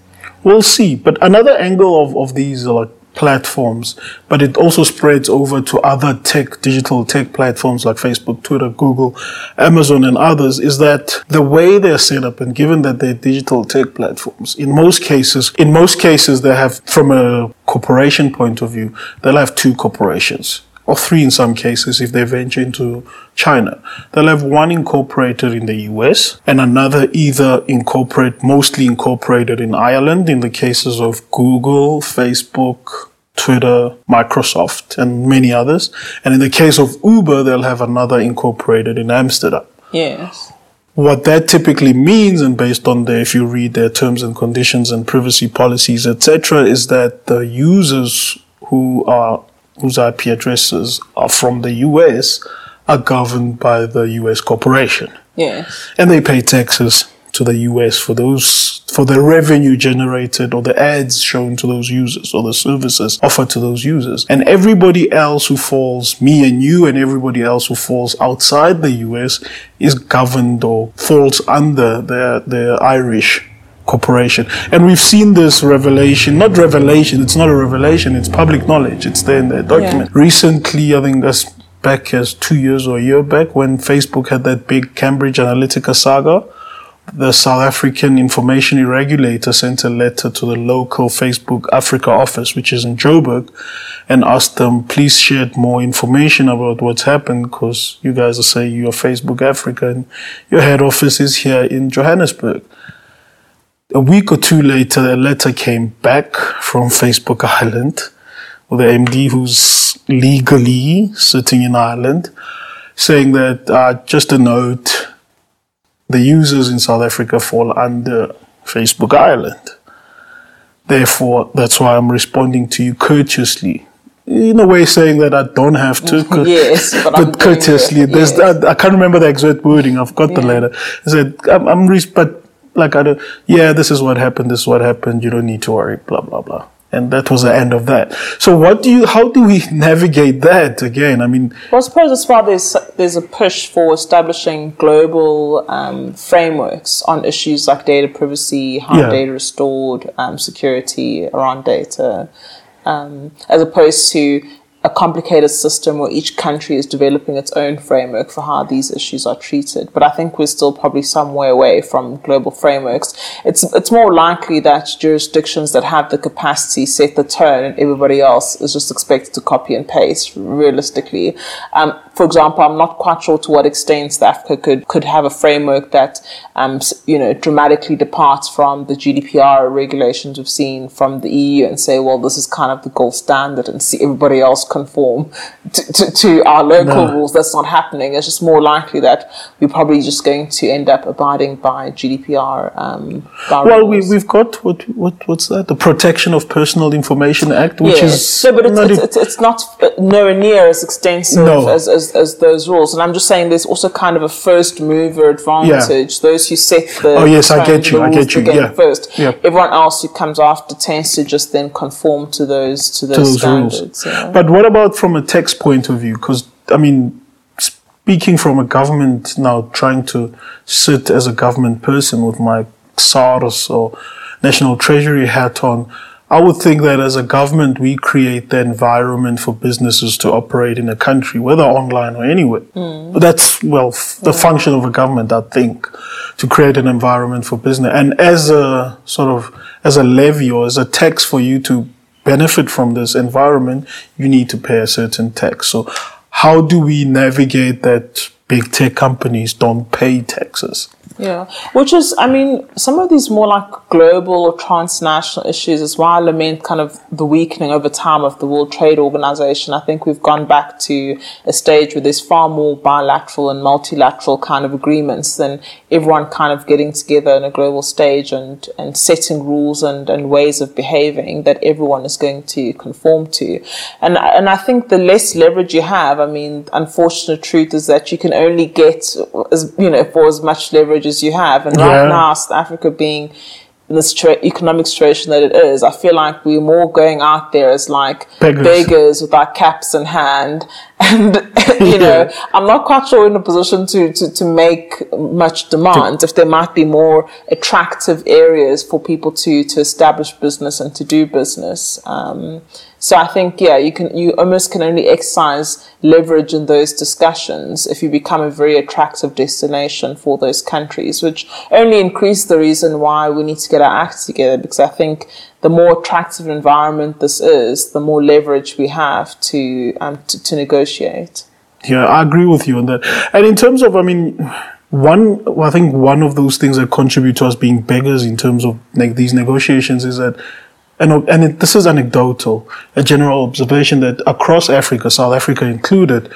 We'll see. But another angle of, of these like platforms, but it also spreads over to other tech, digital tech platforms like Facebook, Twitter, Google, Amazon, and others, is that the way they're set up and given that they're digital tech platforms, in most cases, in most cases, they have, from a corporation point of view, they'll have two corporations or three in some cases if they venture into China. They'll have one incorporated in the US and another either incorporate, mostly incorporated in Ireland in the cases of Google, Facebook, Twitter, Microsoft, and many others. And in the case of Uber, they'll have another incorporated in Amsterdam. Yes. What that typically means, and based on the, if you read their terms and conditions and privacy policies, etc., is that the users who are whose IP addresses are from the US are governed by the US corporation. Yes. And they pay taxes to the US for those, for the revenue generated or the ads shown to those users or the services offered to those users. And everybody else who falls, me and you and everybody else who falls outside the US is governed or falls under the their Irish corporation. And we've seen this revelation, not revelation, it's not a revelation, it's public knowledge. It's there in the document. Yeah. Recently, I think that's back as two years or a year back when Facebook had that big Cambridge Analytica saga. The South African Information Regulator sent a letter to the local Facebook Africa office, which is in Joburg, and asked them, please share more information about what's happened because you guys are saying you're Facebook Africa and your head office is here in Johannesburg a week or two later, a letter came back from Facebook Ireland, with the MD who's legally sitting in Ireland, saying that uh, just a note, the users in South Africa fall under Facebook Ireland. Therefore, that's why I'm responding to you courteously. In a way, saying that I don't have to. yes, but, but courteously. There's yes. I, I, can't remember the exact wording. I've got yeah. the letter. I said, I'm, I'm re- but like I don't, yeah, this is what happened, this is what happened, you don't need to worry, blah, blah, blah. And that was the end of that. So what do you, how do we navigate that again? I mean. Well, I suppose that's why there's, there's a push for establishing global um, frameworks on issues like data privacy, how yeah. data is stored, um, security around data, um, as opposed to a complicated system where each country is developing its own framework for how these issues are treated. But I think we're still probably some way away from global frameworks. It's it's more likely that jurisdictions that have the capacity set the tone, and everybody else is just expected to copy and paste. Realistically, um, for example, I'm not quite sure to what extent South Africa could could have a framework that um, you know dramatically departs from the GDPR regulations we've seen from the EU and say, well, this is kind of the gold standard, and see everybody else conform to, to, to our local no. rules. That's not happening. It's just more likely that we're probably just going to end up abiding by GDPR. Um, well, we, we've got what, what what's that? The Protection of Personal Information Act, which yes. is no, but it's not, it's, it's, it's not nowhere near as extensive no. as, as, as those rules. And I'm just saying, there's also kind of a first mover advantage. Yeah. Those who set the oh yes, I get you, I get you. Yeah. First, yeah. everyone else who comes after tends to just then conform to those to those, to those standards. Yeah. But what about from a text point of view? Because, I mean, speaking from a government now, trying to sit as a government person with my SARS or National Treasury hat on, I would think that as a government, we create the environment for businesses to operate in a country, whether online or anywhere. Mm. That's, well, f- the yeah. function of a government, I think, to create an environment for business. And as a sort of, as a levy or as a tax for you to benefit from this environment, you need to pay a certain tax. So how do we navigate that big tech companies don't pay taxes? Yeah, which is, I mean, some of these more like global or transnational issues is why I lament kind of the weakening over time of the World Trade Organization. I think we've gone back to a stage where there's far more bilateral and multilateral kind of agreements than everyone kind of getting together in a global stage and, and setting rules and, and ways of behaving that everyone is going to conform to. And, and I think the less leverage you have, I mean, unfortunate truth is that you can only get, as, you know, for as much leverage as you have. And right now, South Africa being in this situa- economic situation that it is, I feel like we're more going out there as like beggars, beggars with our caps in hand. And, you know, I'm not quite sure in a position to, to, to make much demand. If there might be more attractive areas for people to, to establish business and to do business. Um, so I think, yeah, you can, you almost can only exercise leverage in those discussions if you become a very attractive destination for those countries, which only increase the reason why we need to get our act together. Because I think the more attractive environment this is, the more leverage we have to, um, to, to negotiate. Yeah, I agree with you on that. And in terms of, I mean, one, I think one of those things that contribute to us being beggars in terms of like, these negotiations is that and, and it, this is anecdotal, a general observation that across Africa, South Africa included,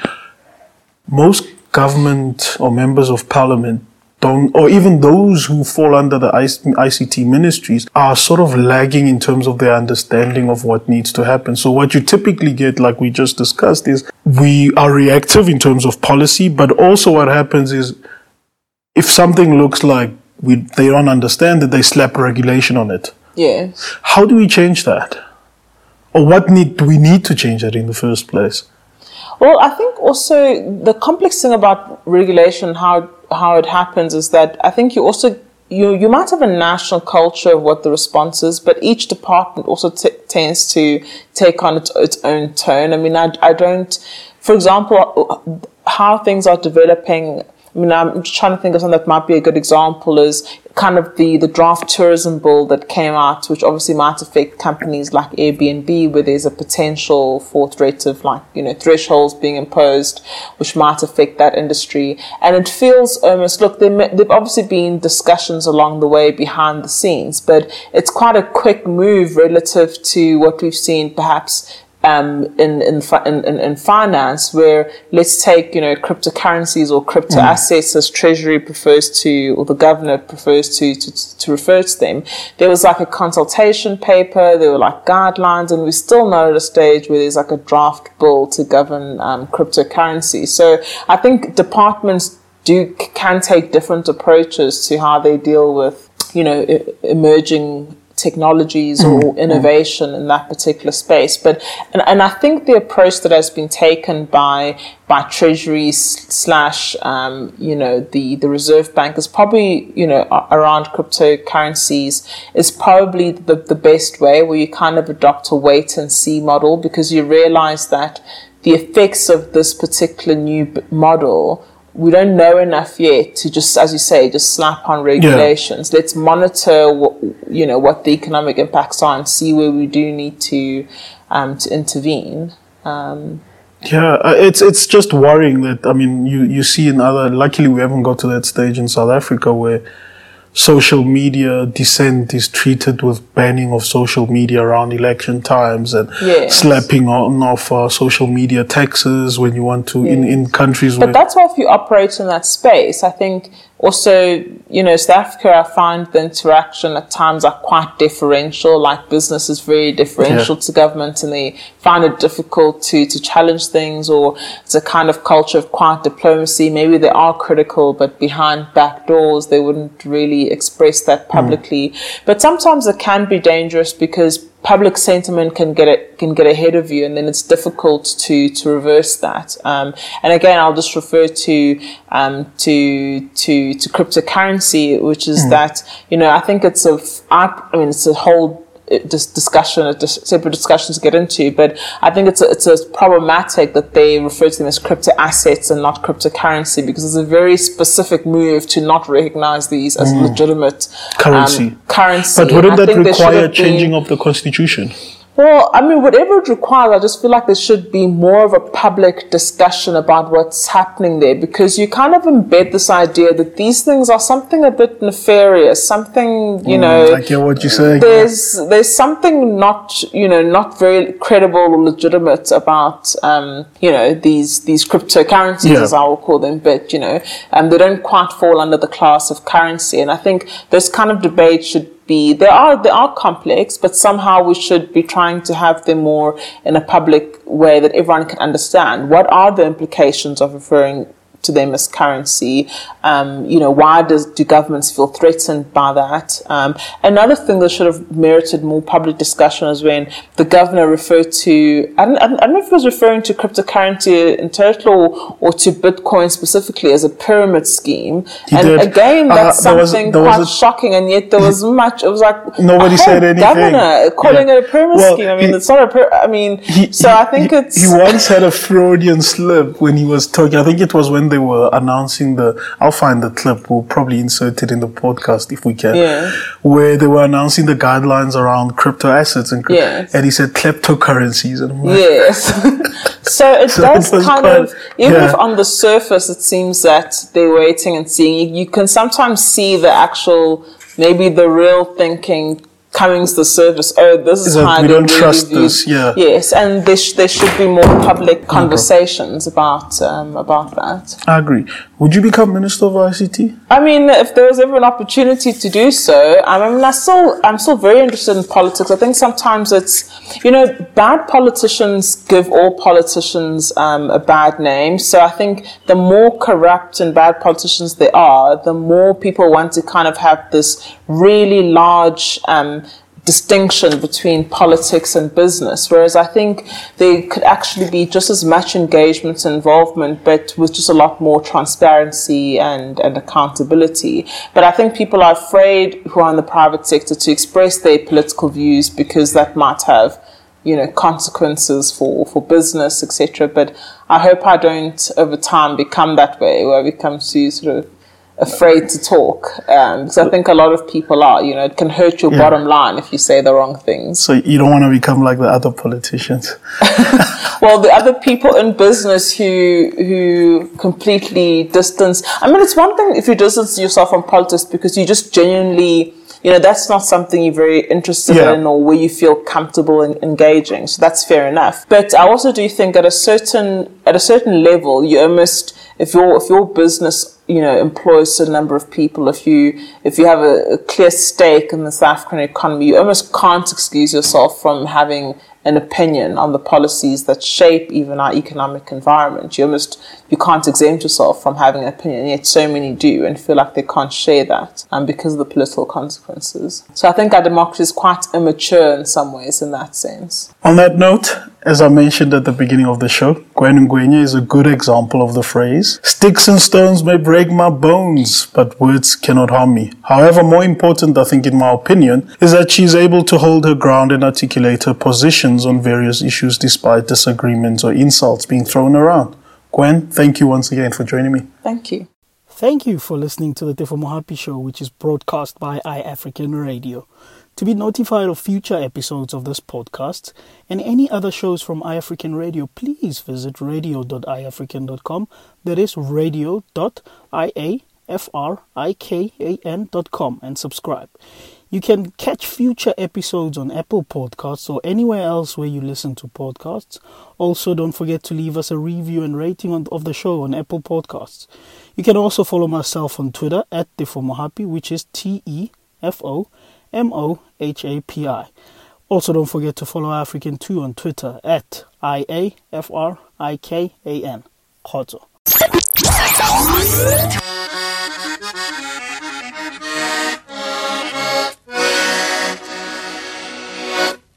most government or members of parliament don't, or even those who fall under the ICT ministries are sort of lagging in terms of their understanding of what needs to happen. So what you typically get, like we just discussed, is we are reactive in terms of policy, but also what happens is if something looks like we, they don't understand it, they slap regulation on it. Yes. How do we change that? Or what need do we need to change that in the first place? Well, I think also the complex thing about regulation, how how it happens, is that I think you also you you might have a national culture of what the response is, but each department also t- tends to take on its, its own tone. I mean, I, I don't, for example, how things are developing I mean, I'm just trying to think of something that might be a good example is kind of the, the draft tourism bill that came out, which obviously might affect companies like Airbnb, where there's a potential for threat of like, you know, thresholds being imposed, which might affect that industry. And it feels almost, look, there have obviously been discussions along the way behind the scenes, but it's quite a quick move relative to what we've seen perhaps um, in, in, in, in finance where let's take, you know, cryptocurrencies or crypto mm. assets as Treasury prefers to, or the governor prefers to, to, to refer to them. There was like a consultation paper, there were like guidelines, and we're still not at a stage where there's like a draft bill to govern um, cryptocurrency. So I think departments do, can take different approaches to how they deal with, you know, emerging technologies or mm, mm. innovation in that particular space. But and, and I think the approach that has been taken by by Treasury slash um, you know the the Reserve Bank is probably you know around cryptocurrencies is probably the the best way where you kind of adopt a wait and see model because you realize that the effects of this particular new model we don't know enough yet to just, as you say, just slap on regulations. Yeah. Let's monitor, what, you know, what the economic impacts are and see where we do need to um, to intervene. Um, yeah, uh, it's it's just worrying that I mean you you see in other. Luckily, we haven't got to that stage in South Africa where social media dissent is treated with banning of social media around election times and yes. slapping on off uh, social media taxes when you want to yes. in, in countries but that's why if you operate in that space i think also, you know, South Africa, I find the interaction at times are quite differential. Like business is very differential yeah. to government and they find it difficult to, to challenge things or it's a kind of culture of quiet diplomacy. Maybe they are critical, but behind back doors, they wouldn't really express that mm. publicly. Mm. But sometimes it can be dangerous because public sentiment can get it can get ahead of you, and then it's difficult to to reverse that. Um, and again, I'll just refer to um, to to to cryptocurrency, which is mm. that you know I think it's a I mean it's a whole dis- discussion, a dis- separate discussion to get into. But I think it's a, it's a problematic that they refer to them as crypto assets and not cryptocurrency because it's a very specific move to not recognize these as Mm. legitimate Currency. Um, currency. But wouldn't that think there should require have been- changing of the constitution? Well, I mean, whatever it requires, I just feel like there should be more of a public discussion about what's happening there because you kind of embed this idea that these things are something a bit nefarious, something, you know. Mm, I get what you're saying. There's there's something not you know not very credible or legitimate about um, you know these these cryptocurrencies Yeah. as I will call them, but you know um, they don't quite fall under the class of currency, and I think this kind of debate should be are they are complex, but somehow we should be trying to have them more in a public way that everyone can understand. What are the implications of referring to them as currency. Um, you know, why does do governments feel threatened by that? Um, another thing that should have merited more public discussion is when the governor referred to I don't, I don't know if he was referring to cryptocurrency in total or, or to Bitcoin specifically as a pyramid scheme. He and did. again, Uh, that's was- something was quite a- shocking, and yet there was much. It was like Nobody said anything. Governor calling Yeah. it a pyramid Well, scheme. I mean, he- it's not a. Pyra- I mean, He- so I think he, it's He once had a Freudian slip when he was talking. I think it was when they were announcing the. I'll find the clip. We'll probably insert it in the podcast if we can. Yeah. Where they were announcing the guidelines around crypto assets and, cryp- Yes. and he said kleptocurrencies and like, Yes. so it So does it kind quite- of, even yeah. if on the surface it seems that they're waiting and seeing, you, you can sometimes see the actual, maybe the real thinking coming to the surface. Oh, this is Is how we don't really trust this, yeah. Yes, and there, sh- there should be more public conversations about um, about that. I agree. Would you become minister of ICT? I mean, if there was ever an opportunity to do so, I mean, I still, I'm still very interested in politics. I think sometimes it's, you know, bad politicians give all politicians um, a bad name. So I think the more corrupt and bad politicians there are, the more people want to kind of have this really large um, distinction between politics and business. Whereas I think there could actually be just as much engagement and involvement, but with just a lot more transparency and, and accountability. But I think people are afraid who are in the private sector to express their political views because that might have you know consequences for for business etc but i hope i don't over time become that way where i become too sort of afraid to talk um, because i think a lot of people are you know it can hurt your Yeah. bottom line if you say the wrong things So you don't want to become like the other politicians. well the other people in business who who completely distance i mean it's one thing if you distance yourself from politics because you just genuinely you know that's not something you're very interested Yeah. in or where you feel comfortable in engaging so that's fair enough but i also do think at a certain at a certain level you almost if your if your business you know employs a number of people if you if you have a, a clear stake in the south african economy you almost can't excuse yourself from having an opinion on the policies that shape even our economic environment. You almost you can't exempt yourself from having an opinion, yet so many do and feel like they can't share that um, because of the political consequences. So I think our democracy is quite immature in some ways in that sense. On that note, as I mentioned at the beginning of the show, Gwen Ngwenya is a good example of the phrase, sticks and stones may break my bones, but words cannot harm me. However, more important, I think, in my opinion, is that she's able to hold her ground and articulate her positions on various issues despite disagreements or insults being thrown around. Gwen, thank you once again for joining me. Thank you. Thank you for listening to the Tefo Mohapi Show, which is broadcast by iAfrikan Radio. To be notified of future episodes of this podcast and any other shows from iAfrikan Radio, please visit radio.iafrikan.com. That is radio.iafrikan.com and subscribe. You can catch future episodes on Apple Podcasts or anywhere else where you listen to podcasts. Also, don't forget to leave us a review and rating on, of the show on Apple Podcasts. You can also follow myself on Twitter at Tefomohapi, which is T E F O M O H A P I. Also, don't forget to follow African2 on Twitter at I A F R I K A N. Koto.